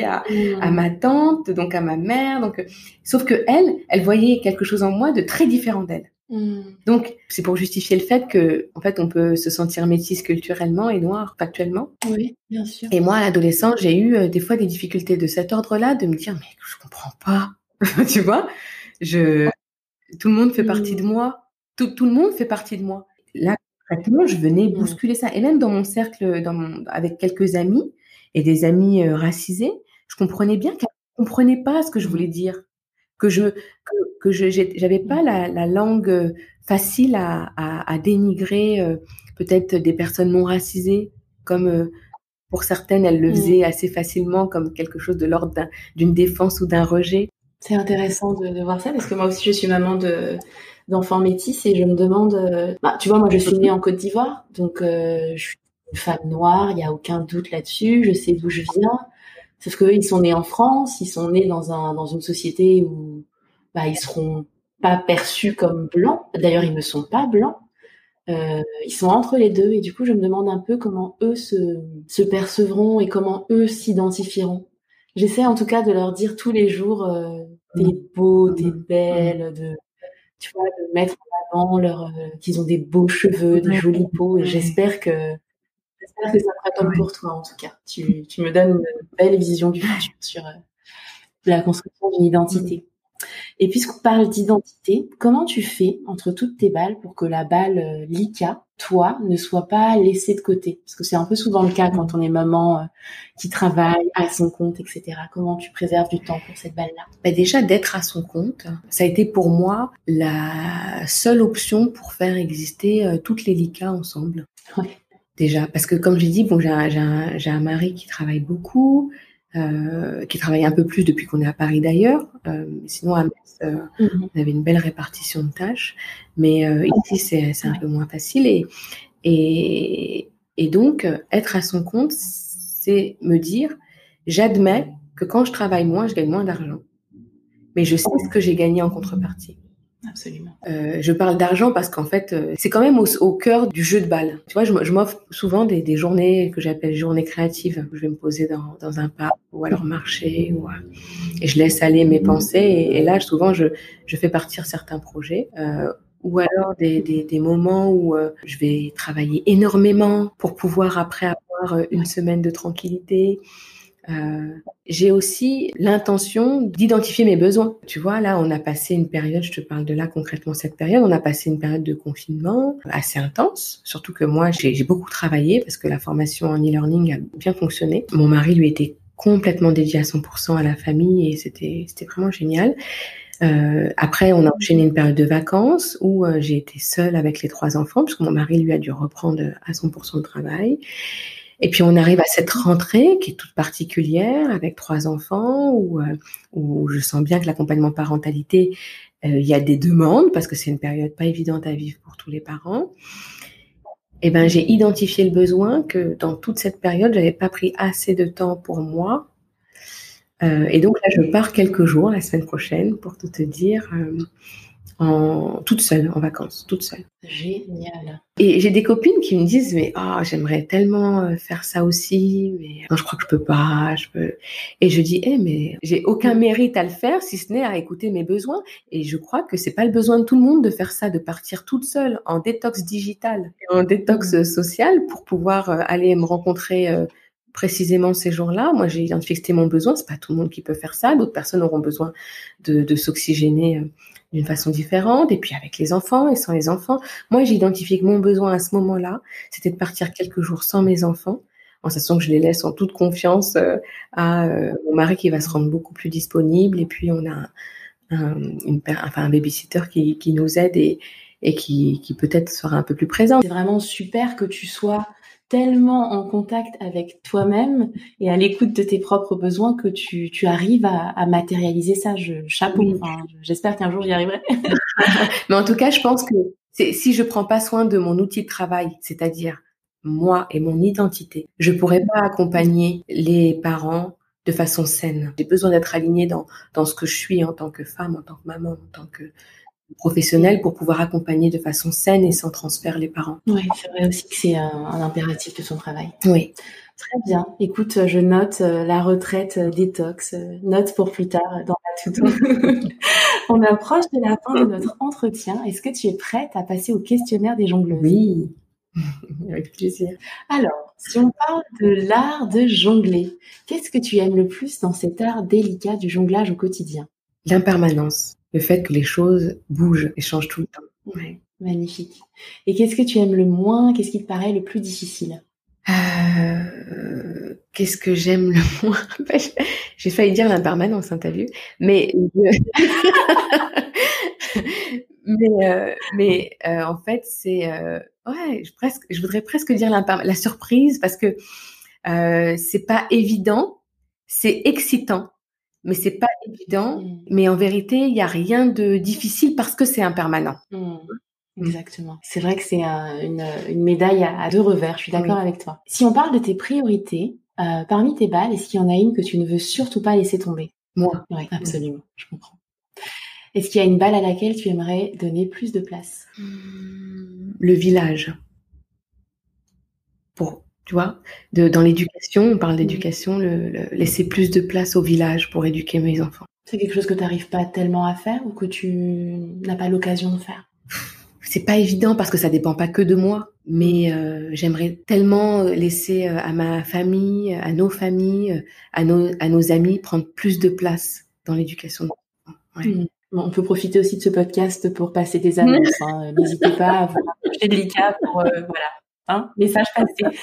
[SPEAKER 2] à, à, mm. ma tante, donc à ma mère, donc, sauf que elle, elle voyait quelque chose en moi de très différent d'elle. Mm. Donc, c'est pour justifier le fait que, en fait, on peut se sentir métisse culturellement et noire factuellement.
[SPEAKER 1] Oui, bien sûr.
[SPEAKER 2] Et moi, à l'adolescence, j'ai eu euh, des fois des difficultés de cet ordre-là, de me dire, mais je comprends pas, tu vois, je, tout le monde fait partie de mm. moi, tout, tout le monde fait partie de moi. Là, je venais bousculer ça. Et même dans mon cercle, dans mon, avec quelques amis et des amis euh, racisés, je comprenais bien qu'elles ne comprenaient pas ce que je voulais dire, que je que, que j'avais pas la, la, langue facile à, à, à dénigrer euh, peut-être des personnes non racisées, comme pour certaines elles le mmh. faisaient assez facilement, comme quelque chose de l'ordre d'une défense ou d'un rejet.
[SPEAKER 1] C'est intéressant de, de, voir ça parce que moi aussi je suis maman de d'enfants métis et je me demande, bah, tu vois, moi je suis née en Côte d'Ivoire, donc euh, je suis une femme noire, il y a aucun doute là-dessus, je sais d'où je viens. Sauf que ils sont nés en France, ils sont nés dans un dans une société où bah ils seront pas perçus comme blancs. D'ailleurs, ils ne sont pas blancs. Euh, ils sont entre les deux et du coup, je me demande un peu comment eux se, se percevront et comment eux s'identifieront. J'essaie en tout cas de leur dire tous les jours euh, t'es beau, t'es belle, de tu vois, de mettre en avant leur, euh, qu'ils ont des beaux cheveux, des jolies peaux, et j'espère que, j'espère que ça pour toi, en tout cas. Tu, tu me donnes une belle vision du futur sur euh, la construction d'une identité. Et puisqu'on parle d'identité, comment tu fais entre toutes tes balles pour que la balle euh, Lika, toi, ne soit pas laissée de côté? Parce que c'est un peu souvent le cas quand on est maman euh, qui travaille à son compte, etc. Comment tu préserves du temps pour cette balle-là?
[SPEAKER 2] Bah Déjà, d'être à son compte, ça a été pour moi la seule option pour faire exister euh, toutes les Lika ensemble. Ouais. Déjà, parce que comme j'ai dit, bon, j'ai un, un, mari qui travaille beaucoup, euh, qui travaille un peu plus depuis qu'on est à Paris d'ailleurs. Euh, sinon, à Metz, euh, mhm. on avait une belle répartition de tâches. Mais ici, c'est un peu moins facile. Et, et, et donc, être à son compte, c'est me dire, j'admets que quand je travaille moins, je gagne moins d'argent. Mais je sais ce que j'ai gagné en contrepartie.
[SPEAKER 1] Absolument.
[SPEAKER 2] Euh, je parle d'argent parce qu'en fait, euh, c'est quand même au, au, cœur du jeu de balle. Tu vois, je, m'offre souvent des, des, journées que j'appelle journées créatives. Je vais me poser dans, dans un parc ou alors marcher ou, et je laisse aller mes pensées. Et, là, souvent, je, je fais partir certains projets. Euh, ou alors des, des, des moments où euh, je vais travailler énormément pour pouvoir après avoir une semaine de tranquillité. Euh, j'ai aussi l'intention d'identifier mes besoins. Tu vois, là, on a passé une période, je te parle de là concrètement cette période, on a passé une période de confinement assez intense, surtout que moi, j'ai beaucoup travaillé parce que la formation en e-learning a bien fonctionné. Mon mari, lui, était complètement dédié à 100% à la famille et c'était vraiment génial. Euh, après, on a enchaîné une période de vacances où euh, j'ai été seule avec les trois enfants, puisque mon mari, lui, a dû reprendre à 100% le travail. Et puis on arrive à cette rentrée qui est toute particulière avec trois enfants où, euh, où je sens bien que l'accompagnement parentalité, euh, il y a des demandes parce que c'est une période pas évidente à vivre pour tous les parents. Et eh ben j'ai identifié le besoin que dans toute cette période j'avais pas pris assez de temps pour moi Euh, et donc là, je pars quelques jours la semaine prochaine pour tout te dire, euh, en toute seule, en vacances, toute seule.
[SPEAKER 1] Génial.
[SPEAKER 2] Et j'ai des copines qui me disent mais ah j'aimerais tellement euh, faire ça aussi mais non je crois que je peux pas je peux et je dis eh mais j'ai aucun mérite à le faire si ce n'est à écouter mes besoins et je crois que c'est pas le besoin de tout le monde de faire ça de partir toute seule en détox digital en détox mmh. social pour pouvoir aller me rencontrer précisément ces jours-là. Moi, j'ai identifié mon besoin. C'est pas tout le monde qui peut faire ça. D'autres personnes auront besoin de, de s'oxygéner euh, d'une façon différente. Et puis avec les enfants et sans les enfants. Moi, j'ai identifié que mon besoin à ce moment-là, c'était de partir quelques jours sans mes enfants, en sachant que je les laisse en toute confiance euh, à euh, mon mari qui va se rendre beaucoup plus disponible. Et puis on a un, une, enfin, un babysitter qui, qui nous aide et, et qui, qui peut-être sera un peu plus présent.
[SPEAKER 1] C'est vraiment super que tu sois tellement en contact avec toi-même et à l'écoute de tes propres besoins que tu, tu arrives à, à matérialiser ça. Je, chapeau. Enfin, J'espère qu'un jour j'y arriverai.
[SPEAKER 2] Mais en tout cas, je pense que si je prends pas soin de mon outil de travail, c'est-à-dire moi et mon identité, je pourrais pas accompagner les parents de façon saine. J'ai besoin d'être alignée dans, dans ce que je suis en tant que femme, en tant que maman, en tant que professionnel pour pouvoir accompagner de façon saine et sans transfert les parents.
[SPEAKER 1] Oui, c'est vrai aussi que c'est un, impératif de son travail.
[SPEAKER 2] Oui.
[SPEAKER 1] Très bien. Écoute, je note euh, la retraite euh, détox, euh, note pour plus tard dans la tout On approche de la fin de notre entretien. Est-ce que tu es prête à passer au questionnaire des jongleuses?
[SPEAKER 2] Oui. Avec plaisir.
[SPEAKER 1] Alors, si on parle de l'art de jongler, qu'est-ce que tu aimes le plus dans cet art délicat du jonglage au quotidien?
[SPEAKER 2] L'impermanence le fait que les choses bougent et changent tout le temps.
[SPEAKER 1] Ouais, magnifique. Et qu'est-ce que tu aimes le moins? Qu'est-ce qui te paraît le plus difficile?
[SPEAKER 2] Euh, Qu'est-ce que j'aime le moins? Bah, J'ai failli dire l'impermanence, hein, t'as vu. Mais, mais, euh, mais euh, en fait, c'est ouais, je, presque, je voudrais presque dire la surprise parce que c'est pas évident, c'est excitant mais c'est pas évident. Mmh. Mais en vérité, il n'y a rien de difficile parce que c'est impermanent.
[SPEAKER 1] Mmh. Mmh. Exactement. C'est vrai que c'est une, une, médaille à, deux revers. Je suis d'accord avec toi. Si on parle de tes priorités, euh, parmi tes balles, est-ce qu'il y en a une que tu ne veux surtout pas laisser tomber?
[SPEAKER 2] Moi.
[SPEAKER 1] Oui, absolument. Je comprends. Est-ce qu'il y a une balle à laquelle tu aimerais donner plus de place?
[SPEAKER 2] Le village. Pour tu vois, de, dans l'éducation, on parle d'éducation, le, laisser plus de place au village pour éduquer mes enfants.
[SPEAKER 1] C'est quelque chose que tu n'arrives pas tellement à faire ou que tu n'as pas l'occasion de faire?
[SPEAKER 2] C'est pas évident parce que ça dépend pas que de moi, mais euh, j'aimerais tellement laisser euh, à ma famille, à nos familles, à nos, à nos amis prendre plus de place dans l'éducation de
[SPEAKER 1] ouais. Mmh. on peut profiter aussi de ce podcast pour passer des annonces. Hein. N'hésitez pas à vous rapprocher de l'ICA pour euh, voilà, Hein, message passé.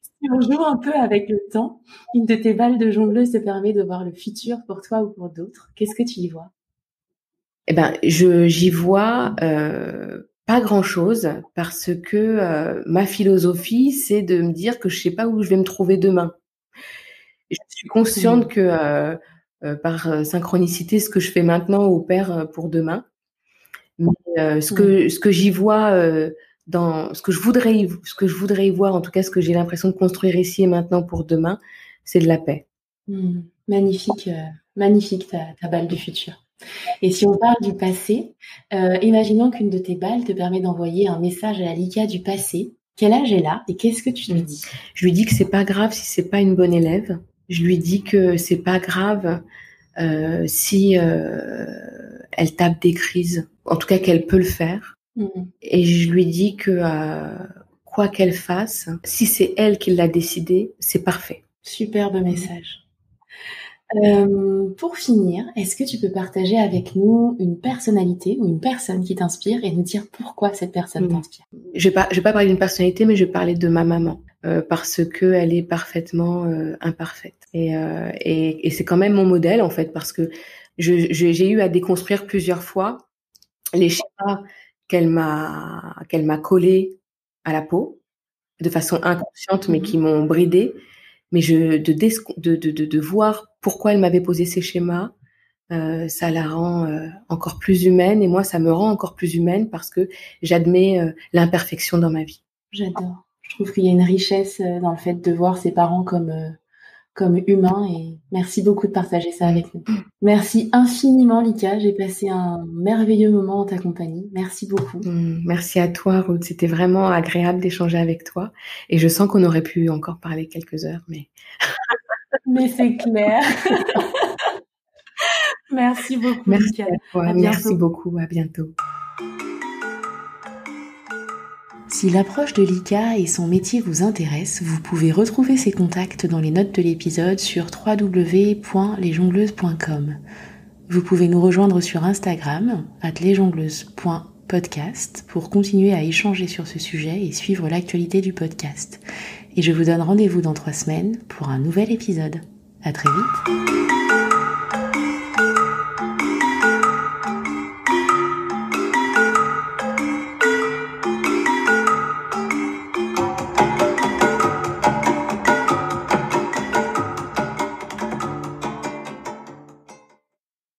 [SPEAKER 1] si on joue un peu avec le temps, une de tes balles de jongleuse te permet de voir le futur pour toi ou pour d'autres. Qu'est-ce que tu y vois?
[SPEAKER 2] Eh ben, je j'y vois euh, pas grand-chose parce que euh, ma philosophie, c'est de me dire que je sais pas où je vais me trouver demain. Je suis consciente que euh, par synchronicité, ce que je fais maintenant opère pour demain. Euh, ce que ce que j'y vois euh, dans ce que je voudrais ce que je voudrais y voir, en tout cas ce que j'ai l'impression de construire ici et maintenant pour demain, c'est de la paix.
[SPEAKER 1] Mmh. Magnifique, euh, magnifique ta, ta, balle du futur. Et si on parle du passé, imaginons qu'une de tes balles te permet d'envoyer un message à la Lika du passé. Quel âge est là et qu'est-ce que tu lui dis?
[SPEAKER 2] Je lui dis que c'est pas grave si c'est pas une bonne élève. Je lui dis que c'est pas grave si elle tape des crises, en tout cas qu'elle peut le faire. Mmh. Et je lui dis que euh, quoi qu'elle fasse, si c'est elle qui l'a décidé, c'est parfait.
[SPEAKER 1] Superbe message. Euh, pour finir, est-ce que tu peux partager avec nous une personnalité ou une personne qui t'inspire et nous dire pourquoi cette personne mmh. t'inspire?
[SPEAKER 2] Je vais je vais pas parler d'une personnalité, mais je vais parler de ma maman euh, parce que elle est parfaitement euh, imparfaite et, et, et c'est quand même mon modèle en fait parce que j'ai eu à déconstruire plusieurs fois les schémas qu'elle m'a qu'elle m'a collé à la peau de façon inconsciente mais mmh qui m'ont bridé. Mais je de, de, de, de, voir pourquoi elle m'avait posé ces schémas euh, ça la rend euh, encore plus humaine. Et moi ça me rend encore plus humaine parce que j'admets euh, l'imperfection dans ma vie.
[SPEAKER 1] J'adore. Je trouve qu'il y a une richesse dans le fait de voir ses parents comme comme humain et merci beaucoup de partager ça avec nous. Merci infiniment Lika, j'ai passé un merveilleux moment en ta compagnie. Merci beaucoup.
[SPEAKER 2] Mm, merci à toi Ruth, c'était vraiment agréable d'échanger avec toi et je sens qu'on aurait pu encore parler quelques heures mais
[SPEAKER 1] mais c'est clair. merci beaucoup
[SPEAKER 2] merci
[SPEAKER 1] Lika.
[SPEAKER 2] À toi. merci beaucoup, à bientôt.
[SPEAKER 1] Si l'approche de Lika et son métier vous intéresse, vous pouvez retrouver ses contacts dans les notes de l'épisode sur www.lesjongleuses.com. Vous pouvez nous rejoindre sur Instagram, lesjongleuses.podcast, pour continuer à échanger sur ce sujet et suivre l'actualité du podcast. Et je vous donne rendez-vous dans trois semaines pour un nouvel épisode. À très vite!